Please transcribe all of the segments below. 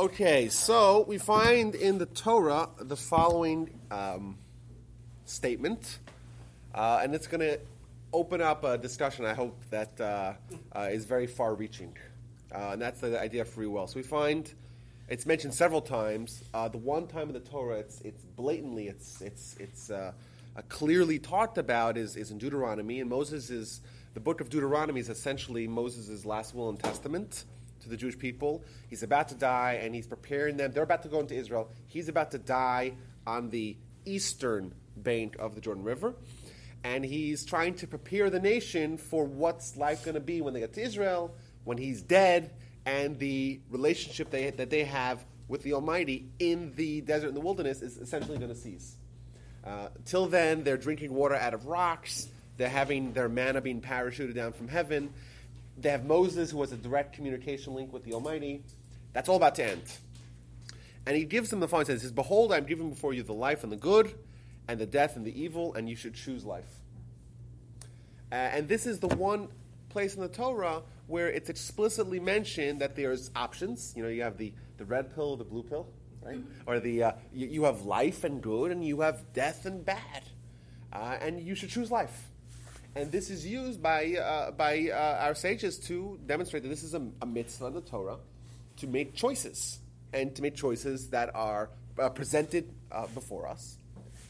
Okay, so we find in the Torah the following um, statement, uh, and it's going to open up a discussion. I hope that uh, uh, is very far-reaching, uh, and that's the idea of free will. So we find it's mentioned several times. Uh, the one time in the Torah, it's it's blatantly, it's it's it's uh, clearly talked about is is in Deuteronomy, and Moses is the book of Deuteronomy is essentially Moses' last will and testament to the Jewish people. He's about to die, and he's preparing them. They're about to go into Israel. He's about to die on the eastern bank of the Jordan River. And he's trying to prepare the nation for what's life going to be when they get to Israel, when he's dead, and the relationship they, that they have with the Almighty in the desert and the wilderness is essentially going to cease. Uh, till then, they're drinking water out of rocks. They're having their manna being parachuted down from heaven. They have Moses, who has a direct communication link with the Almighty. That's all about to end. And he gives them the following: says, Behold, I am giving before you the life and the good, and the death and the evil, and you should choose life. Uh, and this is the one place in the Torah where it's explicitly mentioned that there's options. You know, you have the, the red pill, the blue pill, right? Or the uh, you, you, have life and good, and you have death and bad, uh, and you should choose life. And this is used by, uh, by uh, our sages to demonstrate that this is a, a, mitzvah in the Torah to make choices and to make choices that are uh, presented uh, before us.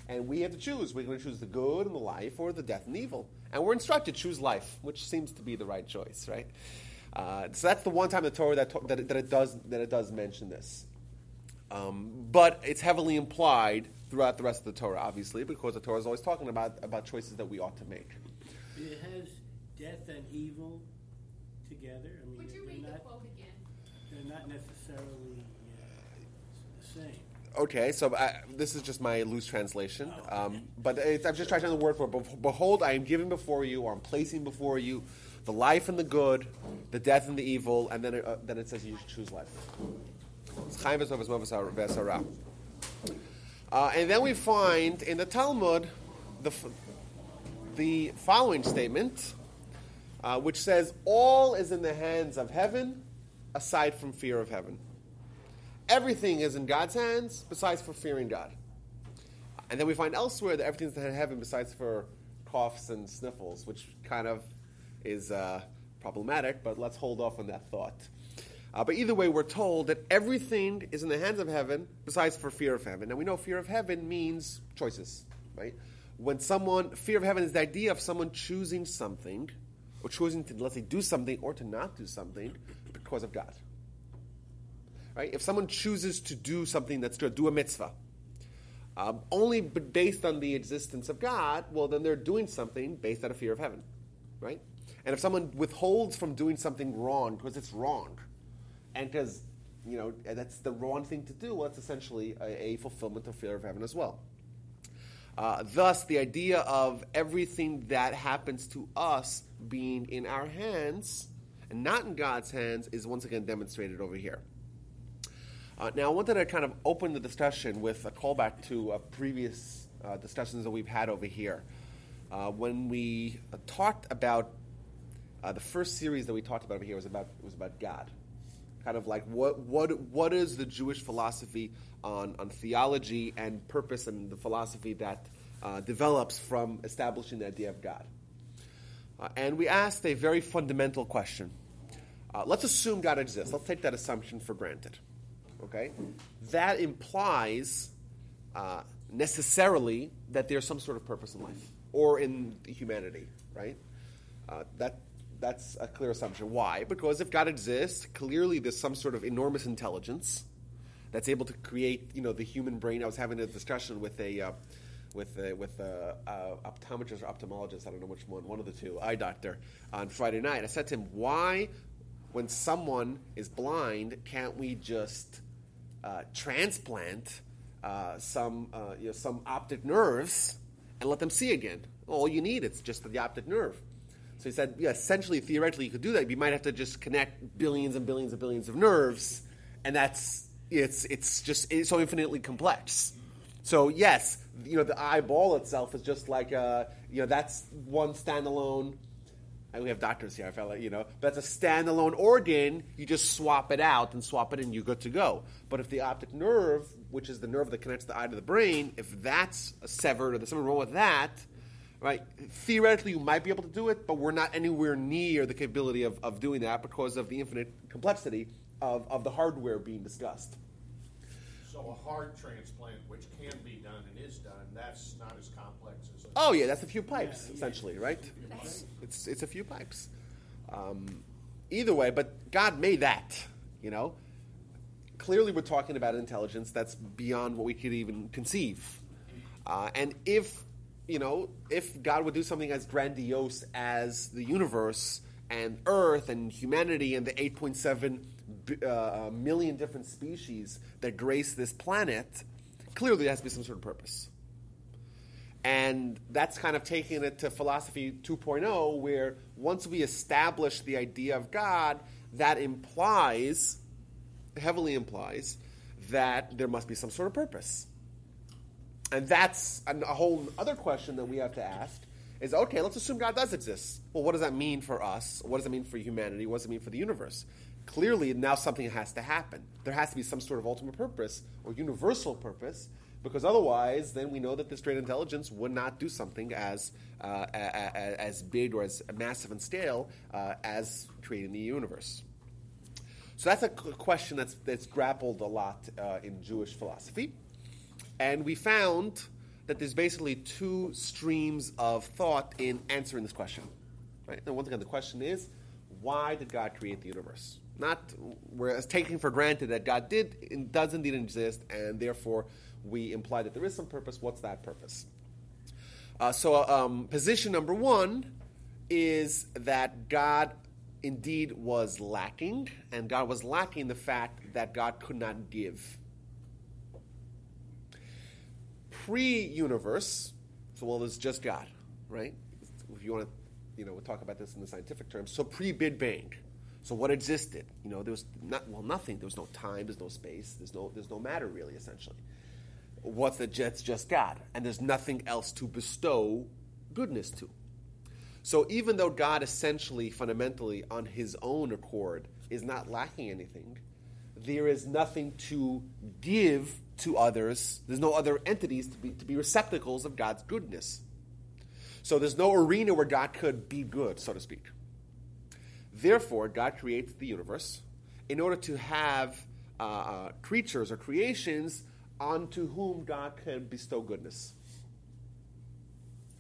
And we have to choose. We're going to choose the good and the life or the death and evil. And we're instructed to choose life, which seems to be the right choice, right? Uh, so that's the one time in the Torah that, that, it, that, it, does, that it does mention this. Um, but it's heavily implied throughout the rest of the Torah, obviously, because the Torah is always talking about, about choices that we ought to make. It has death and evil together. I mean, Would you read not, the quote again? They're not necessarily uh, the same. Okay, so uh, this is just my loose translation, oh, um, but I'm just trying to find the word for it. Behold, I am giving before you, or I'm placing before you, the life and the good, the death and the evil, and then it, uh, then it says you choose life. Uh, and then we find in the Talmud the, the following statement, uh, which says, All is in the hands of heaven aside from fear of heaven. Everything is in God's hands besides for fearing God. And then we find elsewhere that everything's in heaven besides for coughs and sniffles, which kind of is uh, problematic, but let's hold off on that thought. Uh, but either way, we're told that everything is in the hands of heaven besides for fear of heaven. And we know fear of heaven means choices, right? When someone, fear of heaven is the idea of someone choosing something, or choosing to, let's say, do something or to not do something because of God. Right? If someone chooses to do something that's to do a mitzvah, um, only based on the existence of God, well, then they're doing something based out of fear of heaven. Right? And if someone withholds from doing something wrong because it's wrong, and because you know that's the wrong thing to do, well, that's essentially a, a fulfillment of fear of heaven as well. Uh, thus, the idea of everything that happens to us being in our hands and not in God's hands is once again demonstrated over here. Uh, now, I wanted to kind of open the discussion with a callback to uh, previous uh, discussions that we've had over here. Uh, when we talked about the first series that we talked about over here was about was about God, kind of like what what what is the Jewish philosophy on, on theology and purpose and the philosophy that uh, develops from establishing the idea of God. Uh, and we asked a very fundamental question. Uh, let's assume God exists. Let's take that assumption for granted. Okay? That implies uh, necessarily that there's some sort of purpose in life or in humanity, right? Uh, that that's a clear assumption. Why? Because if God exists, clearly there's some sort of enormous intelligence that's able to create, you know, the human brain. I was having a discussion with a uh, with a, with a, uh, optometrist or ophthalmologist. I don't know which one, one of the two, eye doctor, on Friday night. I said to him, "Why, when someone is blind, can't we just uh, transplant uh, some uh, you know, some optic nerves and let them see again? All you need is just the optic nerve." So he said, yeah, essentially, theoretically, you could do that. You might have to just connect billions and billions and billions of nerves, and that's it's it's just it's so infinitely complex. So yes, you know the eyeball itself is just like a, uh, you know that's one standalone And we have doctors here, I felt like, you know, that's a standalone organ, you just swap it out and swap it in, you're good to go. But if the optic nerve, which is the nerve that connects the eye to the brain, if that's severed or there's something wrong with that, right, theoretically you might be able to do it, but we're not anywhere near the capability of, of doing that because of the infinite complexity of, of the hardware being discussed. So a heart transplant, which can be done and is done, that's not as complex as a. Oh yeah, that's a few pipes Yeah, yeah. essentially, right? It's, it's it's a few pipes. Um, either way, but God made that, you know. Clearly, we're talking about intelligence that's beyond what we could even conceive. Uh, and if you know, if God would do something as grandiose as the universe and Earth and humanity and the 8.7 uh, million different species that grace this planet, clearly there has to be some sort of purpose. And that's kind of taking it to philosophy 2.0, where once we establish the idea of God, that implies, heavily implies, that there must be some sort of purpose. And that's a whole other question that we have to ask is okay, let's assume God does exist. Well, what does that mean for us? What does it mean for humanity? What does it mean for the universe? Clearly, now something has to happen. There has to be some sort of ultimate purpose or universal purpose, because otherwise, then we know that this great intelligence would not do something as uh, as big or as massive in scale uh, as creating the universe. So that's a question that's, that's grappled a lot uh, in Jewish philosophy. And we found that there's basically two streams of thought in answering this question. Right? And once again, the question is, why did God create the universe? Not we're taking for granted that God did does indeed exist, and therefore we imply that there is some purpose. What's that purpose? Uh, so, um, position number one is that God indeed was lacking, and God was lacking the fact that God could not give pre-universe, so well, there's just God, right? If you want to, you know, we'll talk about this in the scientific terms. So pre-Big Bang, so what existed? You know, there was not well nothing. There was no time. There's no space. There's no there's no matter really. Essentially, what's the jets just God, and there's nothing else to bestow goodness to. So even though God essentially, fundamentally, on his own accord, is not lacking anything, there is nothing to give to others. There's no other entities to be, to be receptacles of God's goodness. So there's no arena where God could be good, so to speak. Therefore, God creates the universe in order to have uh, uh, creatures or creations onto whom God can bestow goodness.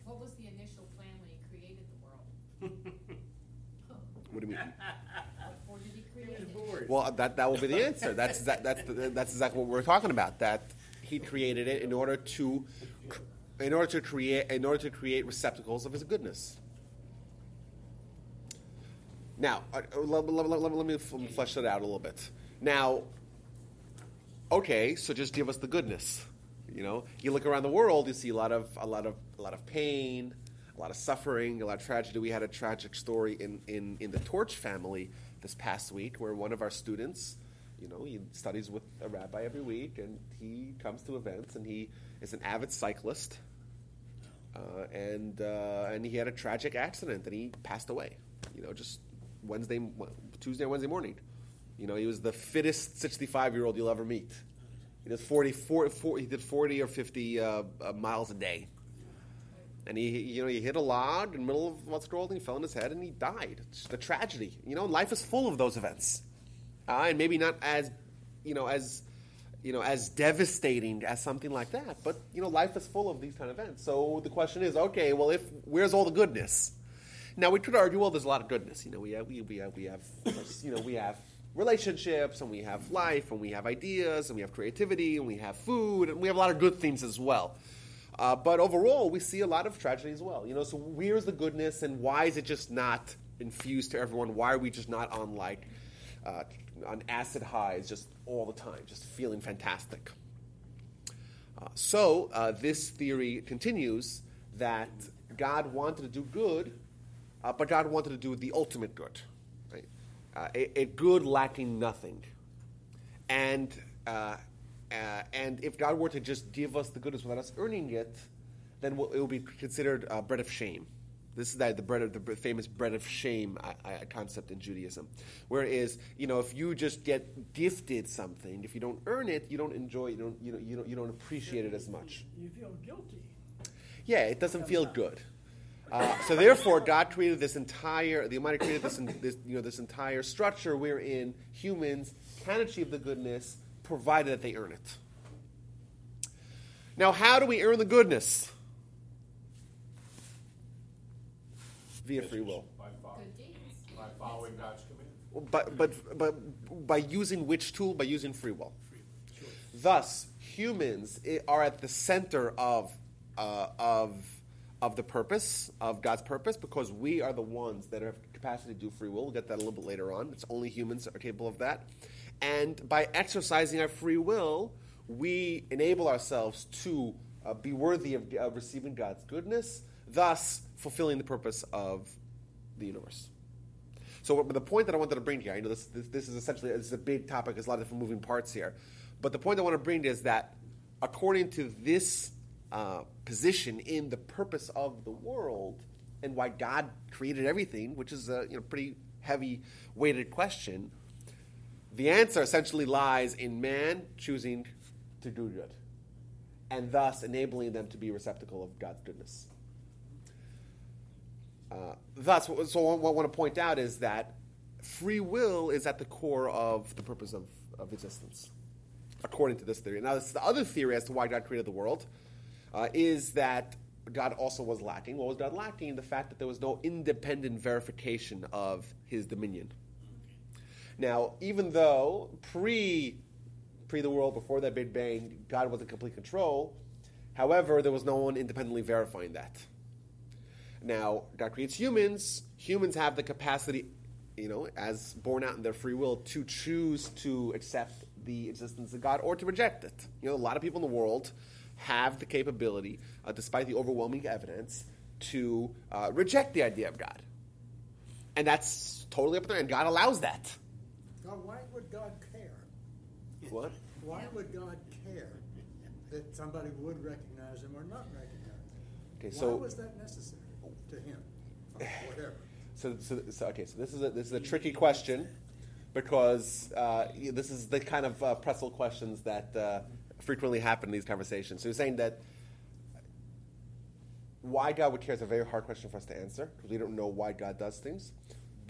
What was the initial plan when he created the world? What do you mean? What for did he He create was it? bored. Well, that, that will be the answer. That's that, that's that's exactly what we're talking about. That he created it in order to in order to create in order to create receptacles of his goodness. Now, uh, uh, let, let- let- let- let me flesh that out a little bit. Now, okay, so just give us the goodness. You know, you look around the world, you see a lot of a lot of a lot of pain, a lot of suffering, a lot of tragedy. We had a tragic story in in, in the Torch family this past week, where one of our students, you know, he studies with a rabbi every week, and he comes to events, and he is an avid cyclist, uh, and uh, and he had a tragic accident, and he passed away. You know, just Wednesday, Tuesday, or Wednesday morning. You know, he was the fittest 65 year old you'll ever meet. He did 40, 40, 40 he did 40 or 50 uh, uh, miles a day. And he, you know, he hit a log in the middle of while scrolling, fell on his head, and he died. It's a tragedy. You know, life is full of those events, uh, and maybe not as, you know, as, you know, as devastating as something like that. But you know, life is full of these kind of events. So the question is, okay, well, if where's all the goodness? Now we could argue, well, there's a lot of goodness. You know, we have, we, we have, we have, you know, we have relationships, and we have life, and we have ideas, and we have creativity, and we have food, and we have a lot of good things as well. Uh, but overall, we see a lot of tragedy as well. You know, so where's the goodness, and why is it just not infused to everyone? Why are we just not on like uh, on acid highs just all the time, just feeling fantastic? Uh, so uh, this theory continues that God wanted to do good, uh, but God wanted to do the ultimate good, right? Uh, a, a good lacking nothing, and uh, and if God were to just give us the goodness without us earning it, then we'll- it will be considered uh, bread of shame. This is that the bread of the famous bread of shame uh, uh, concept in Judaism, whereas you know if you just get gifted something, if you don't earn it, you don't enjoy, you don't you know you don't you don't appreciate it as much. You feel guilty. Yeah, it doesn't feel good. Uh, so therefore, God created this entire the Almighty created this, this you know this entire structure wherein humans can achieve the goodness provided that they earn it. Now, how do we earn the goodness? Via free will. By following, by following God's command. But, but, but by using which tool? By using free will. Thus, humans are at the center of, uh, of, of the purpose, of God's purpose, because we are the ones that have capacity to do free will. We'll get that a little bit later on. It's only humans that are capable of that. And by exercising our free will, we enable ourselves to uh, be worthy of, of receiving God's goodness, thus fulfilling the purpose of the universe. So the point that I wanted to bring here, I know this, this, this is essentially this is a big topic. There's a lot of different moving parts here, but the point I want to bring is that according to this uh, position in the purpose of the world and why God created everything, which is a you know pretty heavy weighted question, the answer essentially lies in man choosing to do good, and thus enabling them to be receptacle of God's goodness. Uh, thus, so what I want to point out is that free will is at the core of the purpose of, of existence, according to this theory. Now, this is the other theory as to why God created the world uh, is that God also was lacking. What was God lacking? The fact that there was no independent verification of his dominion. Now, even though pre pre the world, before that Big Bang, God was in complete control, however, there was no one independently verifying that. Now, God creates humans. Humans have the capacity, you know, as born out in their free will, to choose to accept the existence of God or to reject it. You know, a lot of people in the world have the capability, uh, despite the overwhelming evidence, to uh, reject the idea of God. And that's totally up to them, and God allows that. God, why would God care? What? Why would God care that somebody would recognize him or not recognize him? Okay, so Why was that necessary to him? Whatever. So, so, so okay. So this is a, this is a tricky question because uh, this is the kind of uh, pretzel questions that uh, frequently happen in these conversations. So you're saying that why God would care is a very hard question for us to answer because we don't know why God does things.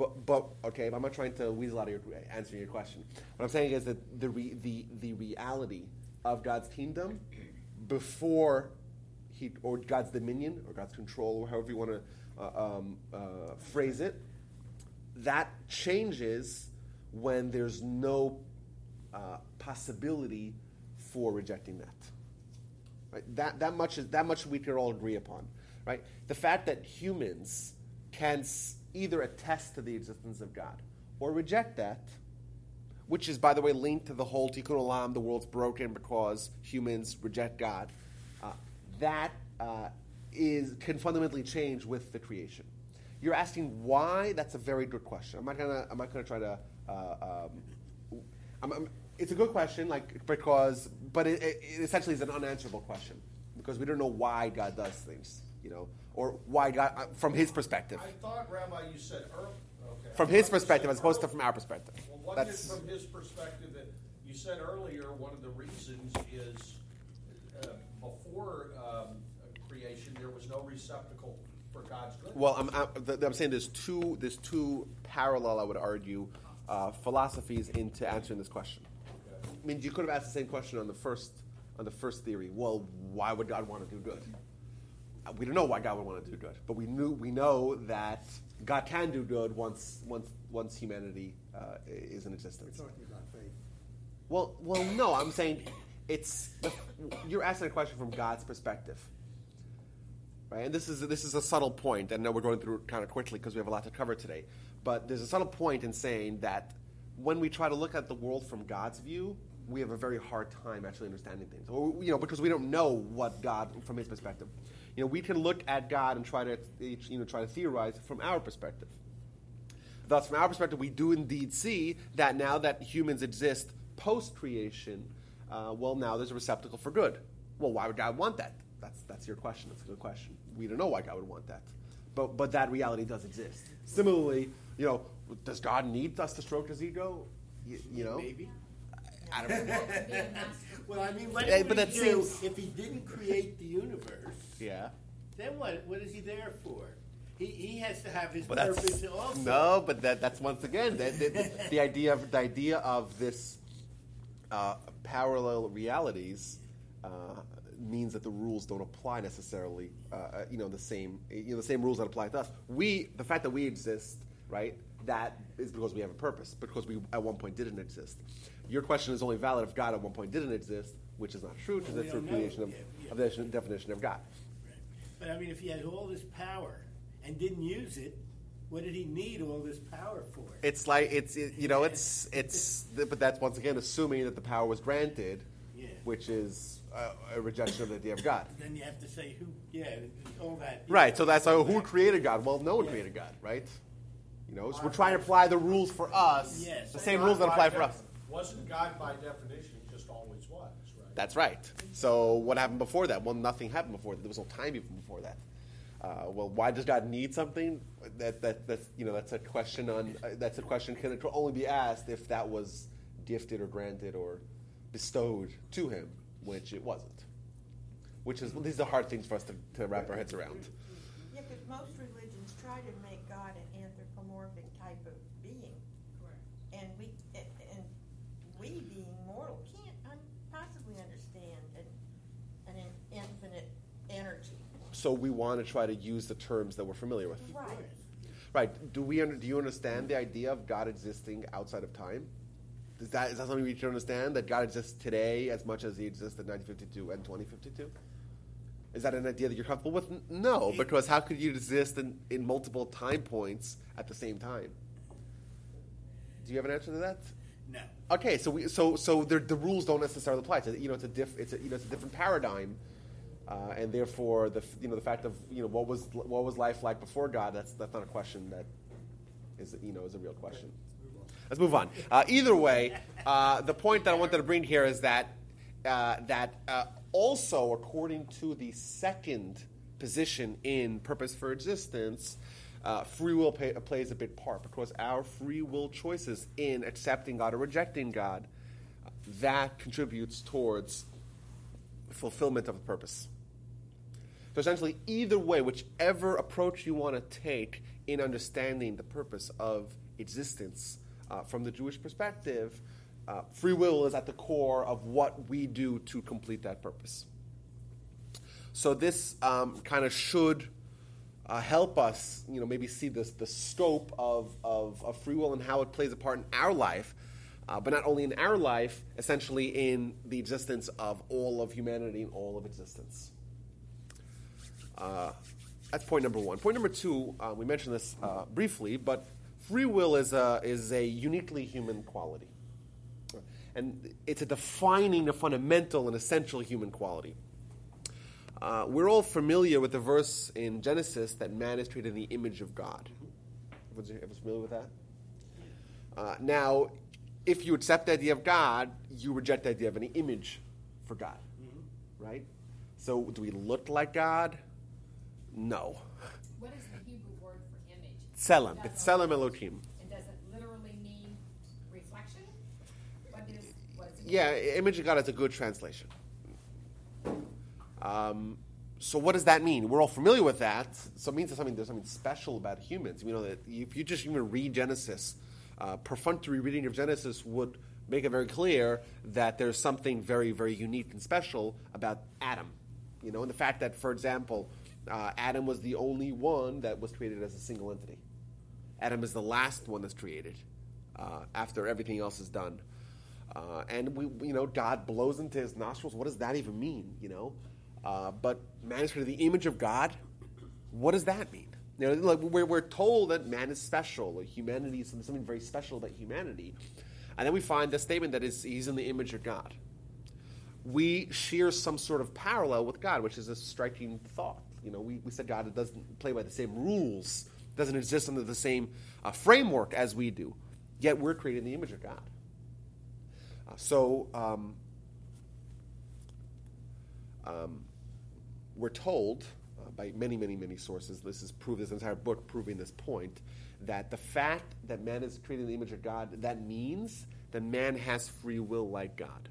But, but okay, I'm not trying to weasel out of your answering your question. What I'm saying is that the re, the the reality of God's kingdom before he or God's dominion or God's control or however you want to uh, um, uh, phrase it, that changes when there's no uh, possibility for rejecting that. Right? That, that, much is, that much we can all agree upon. Right? The fact that humans can either attest to the existence of God or reject that, which is, by the way, linked to the whole tikkun olam, the world's broken because humans reject God, uh, that uh, is, can fundamentally change with the creation. You're asking why? That's a very good question. I'm not gonna. I'm not gonna try to. Uh, um, I'm, I'm- it's a good question, like because, but it, it, it essentially is an unanswerable question because we don't know why God does things, you know, or why God, uh, from His perspective, I thought, Rabbi, you said earlier. Okay. from His perspective as opposed to from our perspective. Well, it That's from his perspective that you said earlier, one of the reasons is uh, before um, creation, there was no receptacle for God's goodness. well. I'm, I'm, I'm saying there's two. There's two parallel. I would argue uh, philosophies into answering this question. I mean, you could have asked the same question on the first on the first theory. Well, why would God want to do good? Uh, We don't know why God would want to do good, but we knew we know that God can do good once once once humanity uh, is in existence. talking about faith. Well, well, no, I'm saying it's you're asking a question from God's perspective, right? And this is this is a subtle point. I know we're going through it kind of quickly because we have a lot to cover today, but there's a subtle point in saying that when we try to look at the world from God's view, we have a very hard time actually understanding things, or you know, because we don't know what God from His perspective. You know, we can look at God and try to you know try to theorize from our perspective. Thus, from our perspective, we do indeed see that now that humans exist post creation, uh, well, now there's a receptacle for good. Well, why would God want that? That's, that's your question. That's a good question. We don't know why God would want that. but but that reality does exist. Similarly, you know, does God need us to stroke his ego? You, you know, Maybe. I don't know. What? Well, I mean, what Yeah, would but he that do seems- if he didn't create the universe? yeah. Then what? What is he there for? He, he has to have his But that's purpose also. no, but that, that's once again that, that- the idea of the idea of this uh, parallel realities uh, means that the rules don't apply necessarily. Uh, uh, you know the same you know the same rules that apply to us. We the fact that we exist, right? That is because we have a purpose. Because we at one point didn't exist. Your question is only valid if God at one point didn't exist, which is not true because Well, we that's the creation of, Yeah, yeah. of the definition- of God. But I mean, if he had all this power and didn't use it, what did he need all this power for? It's like it's it, you know it's it's but that's once again assuming that the power was granted, Yeah. which is a, a rejection of the idea of God. then you have to say who, yeah, all that. Right. So that's like, who created God? Well, no one created God, right? You know, so we're trying to apply the rules for us, Yes. the same God rules that apply for us. Wasn't God by definition just always was, right? That's right. So what happened before that? Well, nothing happened before that. There was no time even before that. Uh, well, why does God need something? That, that that's you know that's a question on uh, that's a question can it only be asked if that was gifted or granted or bestowed to him, which it wasn't. Which is these are hard things for us to, to wrap our heads around. Yeah, because most religions try to make God an anthropomorphic type of being, Correct. and we and and we being mortal can't un- possibly understand an, an in- infinite energy. So we want to try to use the terms that we're familiar with. Right. Right. Do we under, do you understand the idea of God existing outside of time? Is that is that something we should understand that God exists today as much as He existed in 1952 and 2052? Is that an idea that you're comfortable with? No, because how could you exist in, in multiple time points at the same time? Do you have an answer to that? No. Okay, so we so so the the rules don't necessarily apply. It's a, you know, it's a diff, it's a, you know, it's a different paradigm, uh, and therefore the you know the fact of you know what was what was life like before God. That's that's not a question that is you know is a real question. Let's move on. Uh, either way, uh, the point that I wanted to bring here is that uh, that uh, also according to the second position in purpose for existence. Uh, free will pay, plays a big part because our free will choices in accepting God or rejecting God that contributes towards fulfillment of the purpose. So essentially, either way, whichever approach you want to take in understanding the purpose of existence uh, from the Jewish perspective, uh, free will is at the core of what we do to complete that purpose. So this um, kind of should uh, help us, you know, maybe see this, the scope of, of, of free will and how it plays a part in our life, uh, but not only in our life, essentially in the existence of all of humanity and all of existence. Uh, that's point number one. Point number two, uh, we mentioned this uh, briefly, but free will is a, is a uniquely human quality. And it's a defining, a fundamental, and essential human quality. Uh, we're all familiar with the verse in Genesis that man is created in the image of God. Was everyone familiar with that? Uh, now, if you accept the idea of God, you reject the idea of any image for God, right? So, do we look like God? No. What is the Hebrew word for image? Does It's it- Tselem Elohim. And does it literally mean reflection? What is, what is it? Yeah, image of God is a good translation. Um, so what does that mean? We're all familiar with that. So it means there's something there's something special about humans. We know that if you just even read Genesis, uh, perfunctory reading of Genesis would make it very clear that there's something very very unique and special about Adam. You know, and the fact that, for example, uh, Adam was the only one that was created as a single entity. Adam is the last one that's created uh, after everything else is done. Uh, and we, you know, God blows into his nostrils. What does that even mean? You know, uh, but man is created the image of God. What does that mean? You know, like we're, we're told that man is special. Like humanity is something very special about humanity, and then we find the statement that is he's in the image of God. We share some sort of parallel with God, which is a striking thought. You know, we, we said God doesn't play by the same rules, doesn't exist under the same uh, framework as we do. Yet we're created in the image of God. Uh, so um, um, we're told, uh, by many, many, many sources. This is proof. This entire book proving this point that the fact that man is created in the image of God that means that man has free will like God.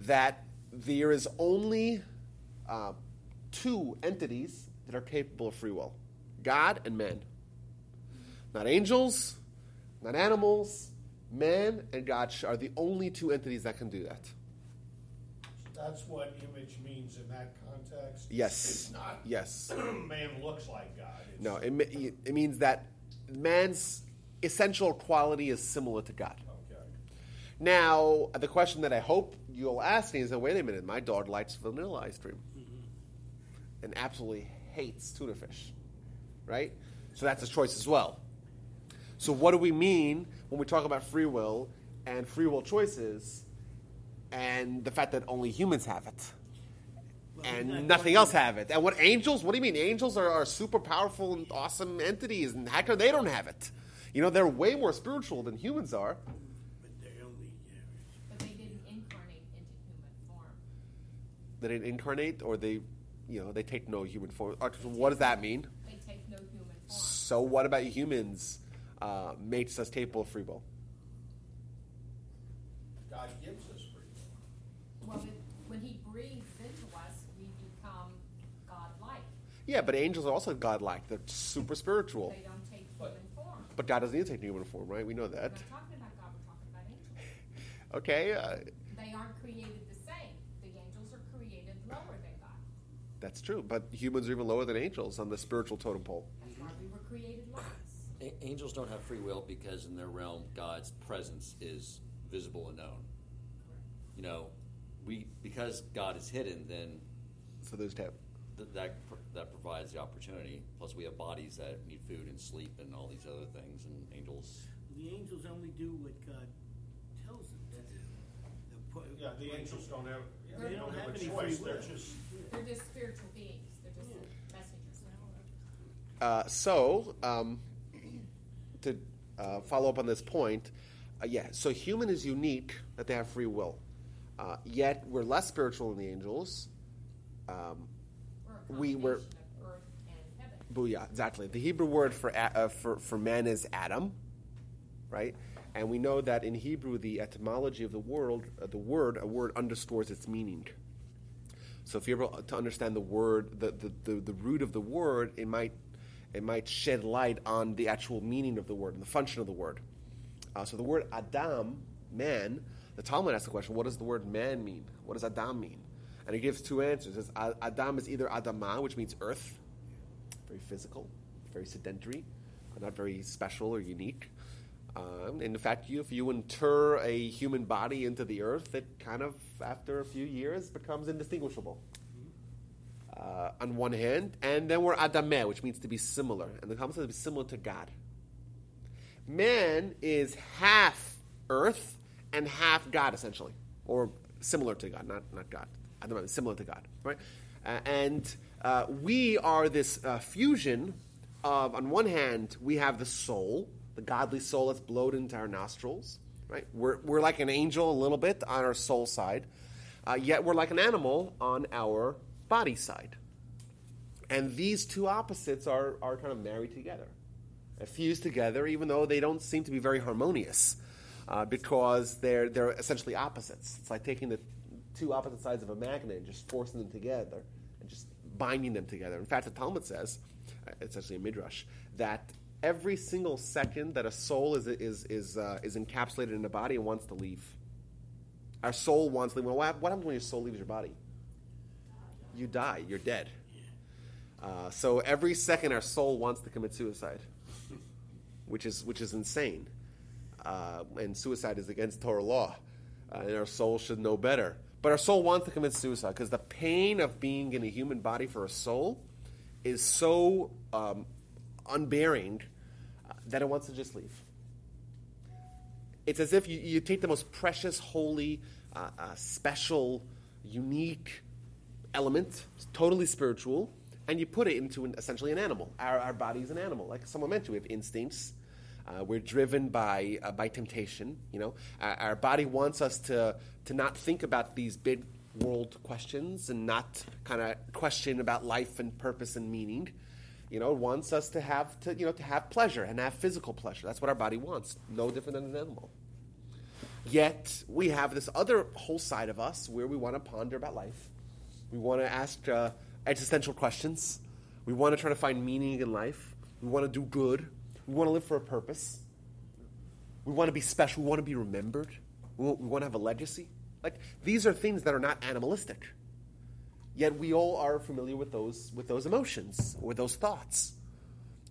That there is only uh, two entities that are capable of free will: God and man. Not angels, not animals. Man and God are the only two entities that can do that. That's what image means in that context? Yes. It's not, Yes. man looks like God. It's- No, it, it means that man's essential quality is similar to God. Okay. Now, the question that I hope you'll ask me is, wait a minute, my dog likes vanilla ice cream and absolutely hates tuna fish, right? So that's a choice as well. So what do we mean when we talk about free will and free will choices and the fact that only humans have it? Well, and nothing what else have it. And what angels? What do you mean? Angels are, are super powerful and awesome entities, and how come they don't have it? You know, they're way more spiritual than humans are. But they're only, yeah, But they didn't incarnate into human form. They didn't incarnate, or they, you know, they take no human form. What does that mean? They take no human form. So, what about humans? Uh, makes us capable of free will. God gives us free will. Well, when he breathes into us, we become godlike. Yeah, but angels are also godlike. They're super spiritual. They don't take But- human form. But God doesn't need to take human form, right? We know We're that. not talking about God, we're talking about angels. Okay, uh, They aren't created the same. The angels are created lower than God. That's true. But humans are even lower than angels on the spiritual totem pole. That's why we were created last. A- angels don't have free will because in their realm, God's presence is visible and known. You know, we because God is hidden, then So those have. th- that pr- that provides the opportunity. Plus, we have bodies that need food and sleep and all these other things, and angels. the angels only do what God tells them to do. The po- Yeah, the angels don't have, yeah, They, they don't, don't have, have any choice. Free they're will. just, They're just spiritual beings. They're just messengers. Uh, so, um, to uh, follow up on this point, uh, yeah, so human is unique that they have free will. Uh, yet we're less spiritual than the angels. Um, We're a We were- combination of earth and heaven. booyah, exactly. The Hebrew word for, uh, for, for man is Adam, right? And we know that in Hebrew, the etymology of the word, uh, the word, a word underscores its meaning. So if you're able to understand the word, the, the, the, the root of the word, it might, it might shed light on the actual meaning of the word and the function of the word. Uh, so the word Adam, man, the Talmud asks the question, what does the word man mean? What does Adam mean? And it gives two answers. It says, Adam is either Adamah, which means earth, very physical, very sedentary, not very special or unique. Um, in fact, if you inter a human body into the earth, it kind of, after a few years, becomes indistinguishable. Uh, on one hand, and then we're Adameh, which means to be similar. And the Talmud says to be similar to God. Man is half earth and half God, essentially, or similar to God, not, not God. Adameh similar to God, right? Uh, and uh, we are this uh, fusion of, on one hand, we have the soul, the godly soul that's blowed into our nostrils, right? We're, we're like an angel a little bit on our soul side, uh, yet we're like an animal on our body side. And these two opposites are, are kind of married together, uh, fused together, even though they don't seem to be very harmonious, uh, because they're, they're essentially opposites. It's like taking the two opposite sides of a magnet and just forcing them together and just binding them together. In fact, the Talmud says, uh, it's actually a midrash, that every single second that a soul is, is, is, uh, is encapsulated in a body and wants to leave. Our soul wants to leave. Well, what happens when your soul leaves your body? You die. You're dead. Uh, so every second, our soul wants to commit suicide, which is which is insane. Uh, and suicide is against Torah law, uh, and our soul should know better. But our soul wants to commit suicide because the pain of being in a human body for a soul is so um, unbearing that it wants to just leave. It's as if you, you take the most precious, holy, uh, uh, special, unique element, totally spiritual, and you put it into an, essentially an animal. Our, our body is an animal. Like someone mentioned, we have instincts. Uh, we're driven by, uh, by temptation. You know, our, our body wants us to, to not think about these big, world questions and not kind of question about life and purpose and meaning. You know, wants us to have to you know to have pleasure and have physical pleasure. That's what our body wants. No different than an animal. Yet we have this other whole side of us where we want to ponder about life. We want to ask uh, existential questions. We want to try to find meaning in life. We want to do good. We want to live for a purpose. We want to be special. We want to be remembered. We want, we want to have a legacy. Like these are things that are not animalistic. Yet we all are familiar with those with those emotions, with those thoughts.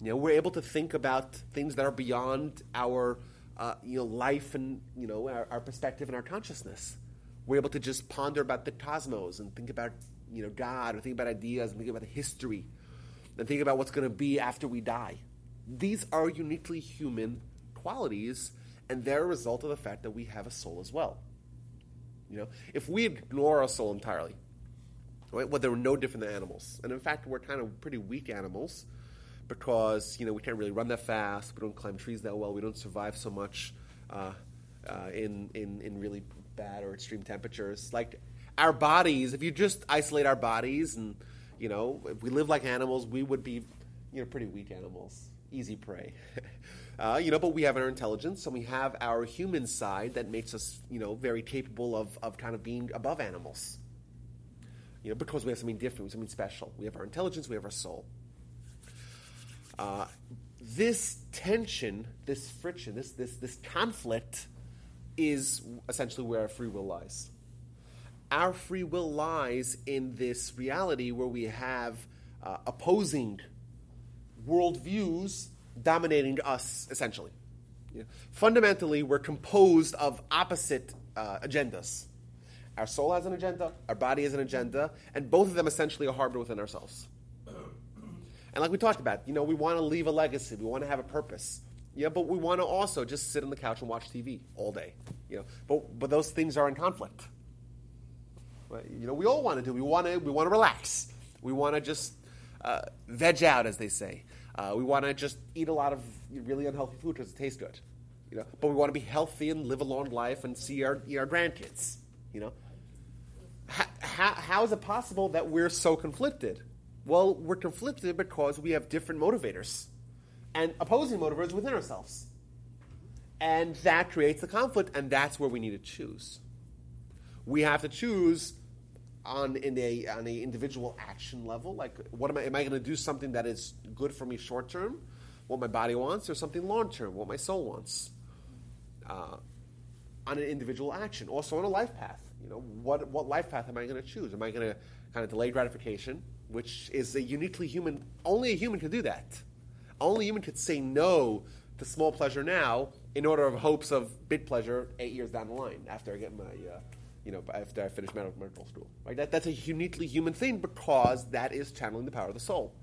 You know, we're able to think about things that are beyond our uh, you know life and you know our, our perspective and our consciousness. We're able to just ponder about the cosmos and think about you know God, or think about ideas and think about history, and think about what's going to be after we die. These are uniquely human qualities, and they're a result of the fact that we have a soul as well. You know, if we ignore our soul entirely, right, well, they're no different than animals, and in fact, we're kind of pretty weak animals because you know we can't really run that fast, we don't climb trees that well, we don't survive so much uh, uh, in, in in really bad or extreme temperatures. Like our bodies, if you just isolate our bodies and you know if we live like animals, we would be you know pretty weak animals, easy prey. Uh, you know, but we have our intelligence and we have our human side that makes us, you know, very capable of, of kind of being above animals. You know, because we have something different, we have something special. We have our intelligence, we have our soul. Uh, this tension, this friction, this, this, this conflict is essentially where our free will lies. Our free will lies in this reality where we have uh, opposing worldviews dominating us, essentially. Fundamentally, we're composed of opposite uh, agendas. Our soul has an agenda, our body has an agenda, and both of them essentially are harbored within ourselves. And like we talked about, you know, we want to leave a legacy, we want to have a purpose. Yeah, but we want to also just sit on the couch and watch TV all day. You know, but but those things are in conflict. You know, we all want to do. We want to we want to relax. We want to just uh, veg out, as they say. Uh, we want to just eat a lot of really unhealthy food because it tastes good. You know, but we want to be healthy and live a long life and see our our grandkids. You know, how, how, is it possible that we're so conflicted? Well, we're conflicted because we have different motivators and opposing motivators within ourselves. And that creates the conflict, and that's where we need to choose. We have to choose on in a on a individual action level, like what am I am I going to do something that is good for me short term, what my body wants, or something long term, what my soul wants. Uh, on an individual action, also on a life path. You know, what what life path am I going to choose? Am I going to kind of delay gratification, which is a uniquely human? Only a human could do that. Only a human could say no to small pleasure now in order of hopes of big pleasure eight years down the line after I get my, uh, you know, after I finish medical, school. Right? That, that's a uniquely human thing because that is channeling the power of the soul.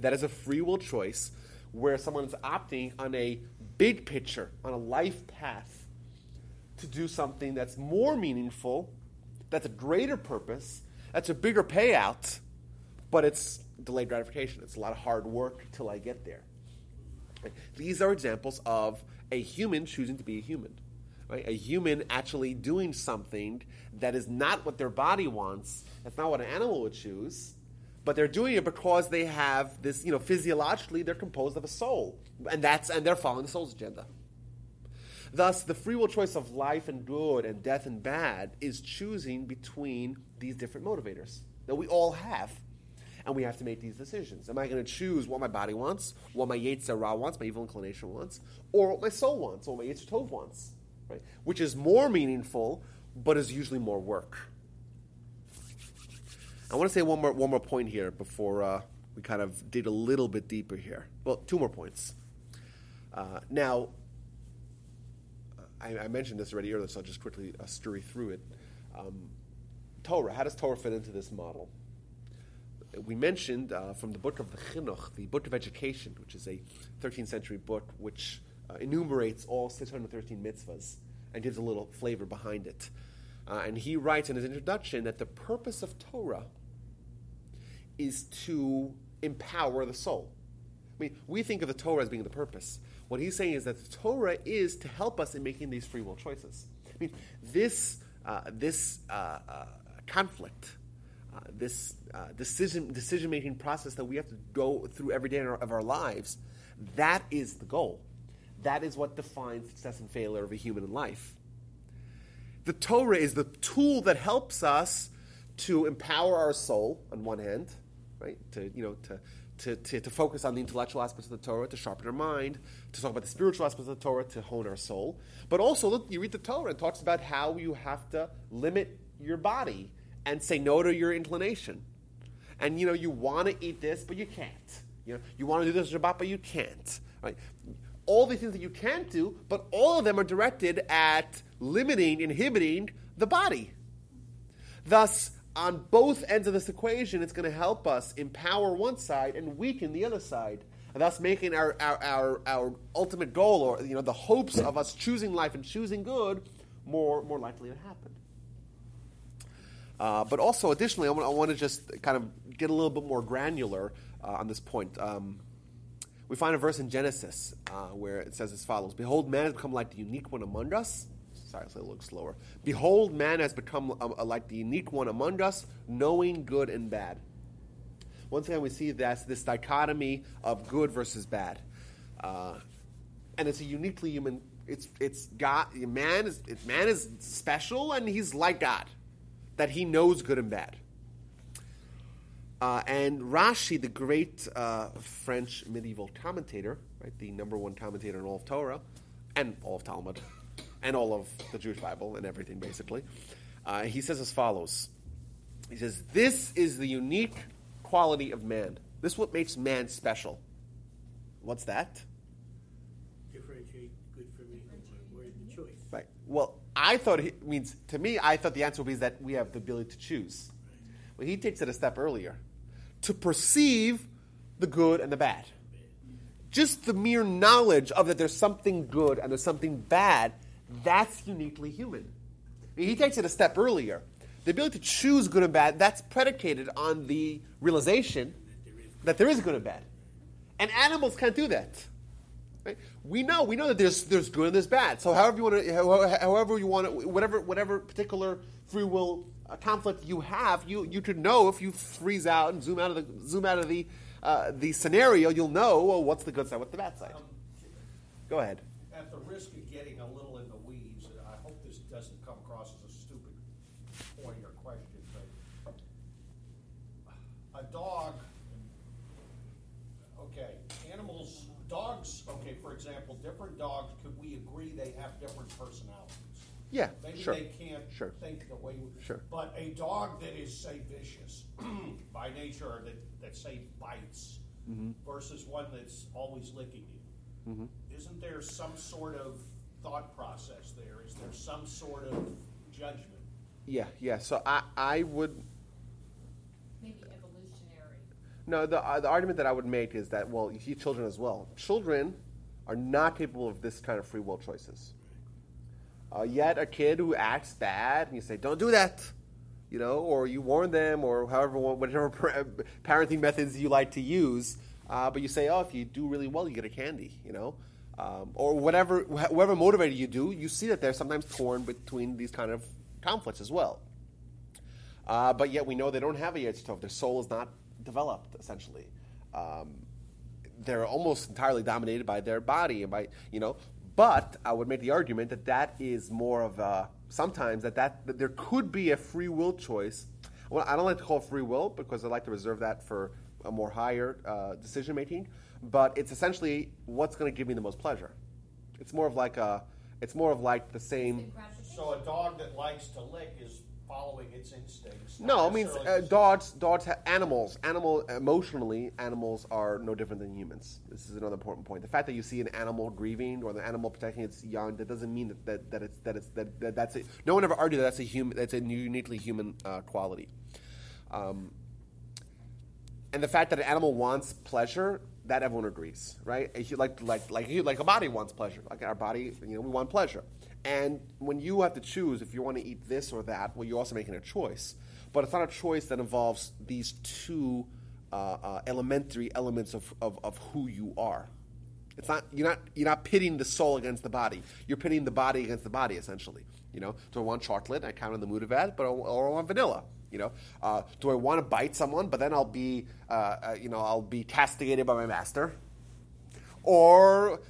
That is a free will choice where someone's opting on a big picture, on a life path, to do something that's more meaningful, that's a greater purpose, that's a bigger payout, but it's delayed gratification. It's a lot of hard work till I get there. These are examples of a human choosing to be a human. Right? A human actually doing something that is not what their body wants. That's not what an animal would choose. But they're doing it because they have this, you know, physiologically they're composed of a soul. And that's and they're following the soul's agenda. Thus, the free will choice of life and good and death and bad is choosing between these different motivators that we all have and we have to make these decisions. Am I going to choose what my body wants, what my Yetzer Ra wants, my evil inclination wants, or what my soul wants, or what my Yetzer Tov wants, right? Which is more meaningful, but is usually more work. I want to say one more one more point here before uh, we kind of dig a little bit deeper here. Well, two more points. Uh, now, I, I, mentioned this already earlier, so I'll just quickly uh, scurry through it. Um, Torah. How does Torah fit into this model? we mentioned uh, from the book of the Chinuch, the book of education, which is a 13th century book which uh, enumerates all 613 mitzvahs and gives a little flavor behind it. Uh, and he writes in his introduction that the purpose of Torah is to empower the soul. I mean, we think of the Torah as being the purpose. What he's saying is that the Torah is to help us in making these free will choices. I mean, this, uh, this uh, uh, conflict, uh, this uh, decision decision making process that we have to go through every day of our lives, that is the goal. That is what defines success and failure of a human life. The Torah is the tool that helps us to empower our soul on one hand, right? To you know to to, to, to focus on the intellectual aspects of the Torah, to sharpen our mind, to talk about the spiritual aspects of the Torah, to hone our soul. But also, look, you read the Torah, it talks about how you have to limit your body and say no to your inclination. And you know, you want to eat this, but you can't. You know, you want to do this Shabbat, but you can't. Right? All these things that you can't do, but all of them are directed at limiting, inhibiting the body. Thus, on both ends of this equation, it's going to help us empower one side and weaken the other side, and thus making our, our, our, our ultimate goal, or you know, the hopes of us choosing life and choosing good, more, more likely to happen. Uh, but also, additionally, I want, I want, to just kind of get a little bit more granular uh, on this point. Um, we find a verse in Genesis uh, where it says as follows Behold, man has become like the unique one among us. Sorry, I'll say a slower. Behold, man has become uh, like the unique one among us, knowing good and bad. Once again, we see that this dichotomy of good versus bad. Uh, and it's a uniquely human. It's it's God. Man is man is special, and he's like God that he knows good and bad. Uh, and Rashi, the great uh, French medieval commentator, right, the number one commentator in all of Torah and all of Talmud and all of the Jewish Bible and everything, basically, uh, he says as follows. He says, This is the unique quality of man. This is what makes man special. What's that? Differentiate good from evil. We're the choice. Right. Well, I thought it means to me. I thought the answer would be that we have the ability to choose. Well, he takes it a step earlier, to perceive the good and the bad. Just the mere knowledge of that there's something good and there's something bad, that's uniquely human. He takes it a step earlier. The ability to choose good and bad, that's predicated on the realization that there is good and bad. And animals can't do that. Right? We know, we know that there's there's good and there's bad. So however you want to, however you want to, whatever whatever particular free will uh, conflict you have, you you could know if you freeze out and zoom out of the zoom out of the uh, the scenario, you'll know well what's the good side, what's the bad side. Um, Go ahead. At the risk of getting a little in the weeds, and I hope this doesn't come across as a stupid point or question, but a dog, okay, animals, dogs, okay, for example, different dogs, could we agree they have different personalities? Yeah, Maybe sure. they can't Sure. think the way we. Sure. But a dog that is, say, vicious by nature, or that, that say bites, Mm-hmm. versus one that's always licking you. Isn't there some sort of thought process there? Is there some sort of judgment? Yeah, yeah. So I I would Maybe evolutionary. No, the, uh, the argument that I would make is that, well, you see children as well. Children are not capable of this kind of free will choices. Uh, yet a kid who acts bad, and you say, don't do that, you know, or you warn them, or however, whatever parenting methods you like to use, uh, but you say, oh, if you do really well, you get a candy, you know, um, or whatever, wh- whatever motivator you do, you see that they're sometimes torn between these kind of conflicts as well. Uh, but yet we know they don't have a Yetzer Tov. Their soul is not developed, essentially. Um, they're almost entirely dominated by their body and by, you know. But I would make the argument that that is more of a, sometimes that, that, that there could be a free will choice. Well, I don't like to call it free will because I like to reserve that for a more higher uh, decision making. But it's essentially what's going to give me the most pleasure. It's more of like a, it's more of like the same. So a dog that likes to lick is following its instincts. No, I mean uh, dogs. Dogs, ha- animals, animal emotionally, animals are no different than humans. This is another important point. The fact that you see an animal grieving or the animal protecting its young, that doesn't mean that, that, that it's that it's that, that that's it. no one ever argued that that's a human. That's a uniquely human uh, quality. Um, and the fact that an animal wants pleasure, that everyone agrees, right? If you like like like you like a body wants pleasure, like our body, you know, we want pleasure. And when you have to choose if you want to eat this or that, well, you're also making a choice. But it's not a choice that involves these two uh, uh, elementary elements of, of, of who you are. It's not you're not you're not pitting the soul against the body. You're pitting the body against the body, essentially. You know, do I want chocolate? I count on the mood of that, but or, or I want vanilla. You know, uh, do I want to bite someone, but then I'll be, uh, uh, you know, I'll be castigated by my master, or,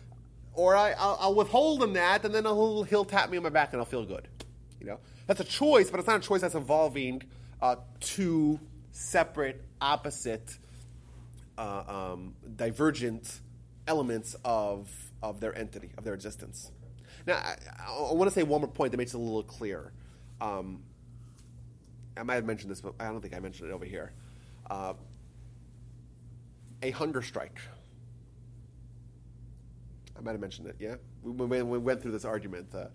or I, I'll, I'll withhold him that, and then he'll, he'll tap me on my back and I'll feel good. You know, that's a choice, but it's not a choice that's involving uh, two separate, opposite, uh, um, divergent elements of of their entity, of their existence. Now, I, I want to say one more point that makes it a little clearer. Um, I might have mentioned this, but I don't think I mentioned it over here. Uh, a hunger strike. I might have mentioned it. Yeah, we, we, we went through this argument. Uh,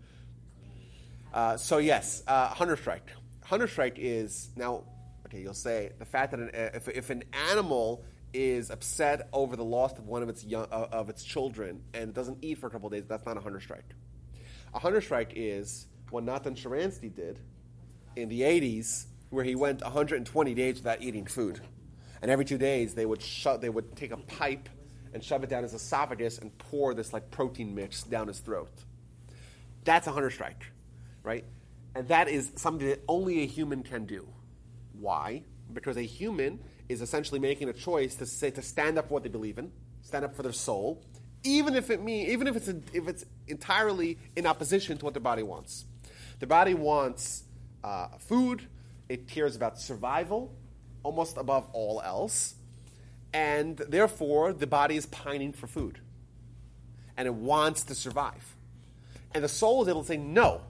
uh, so yes, uh, hunger strike. Hunger strike is now. Okay, you'll say the fact that an, if, if an animal is upset over the loss of one of its young, uh, of its children and doesn't eat for a couple days, that's not a hunter strike. A hunter strike is what Nathan Sharansky did in the 80s, where he went 120 days without eating food, and every two days they would shove, they would take a pipe and shove it down his esophagus and pour this like protein mix down his throat. That's a hunter strike, right? And that is something that only a human can do. Why? Because a human is essentially making a choice to say to stand up for what they believe in, stand up for their soul, even if it mean, even if it's if it's entirely in opposition to what their body wants. The body wants uh, food. It cares about survival, almost above all else, and therefore the body is pining for food, and it wants to survive. And the soul is able to say, "No,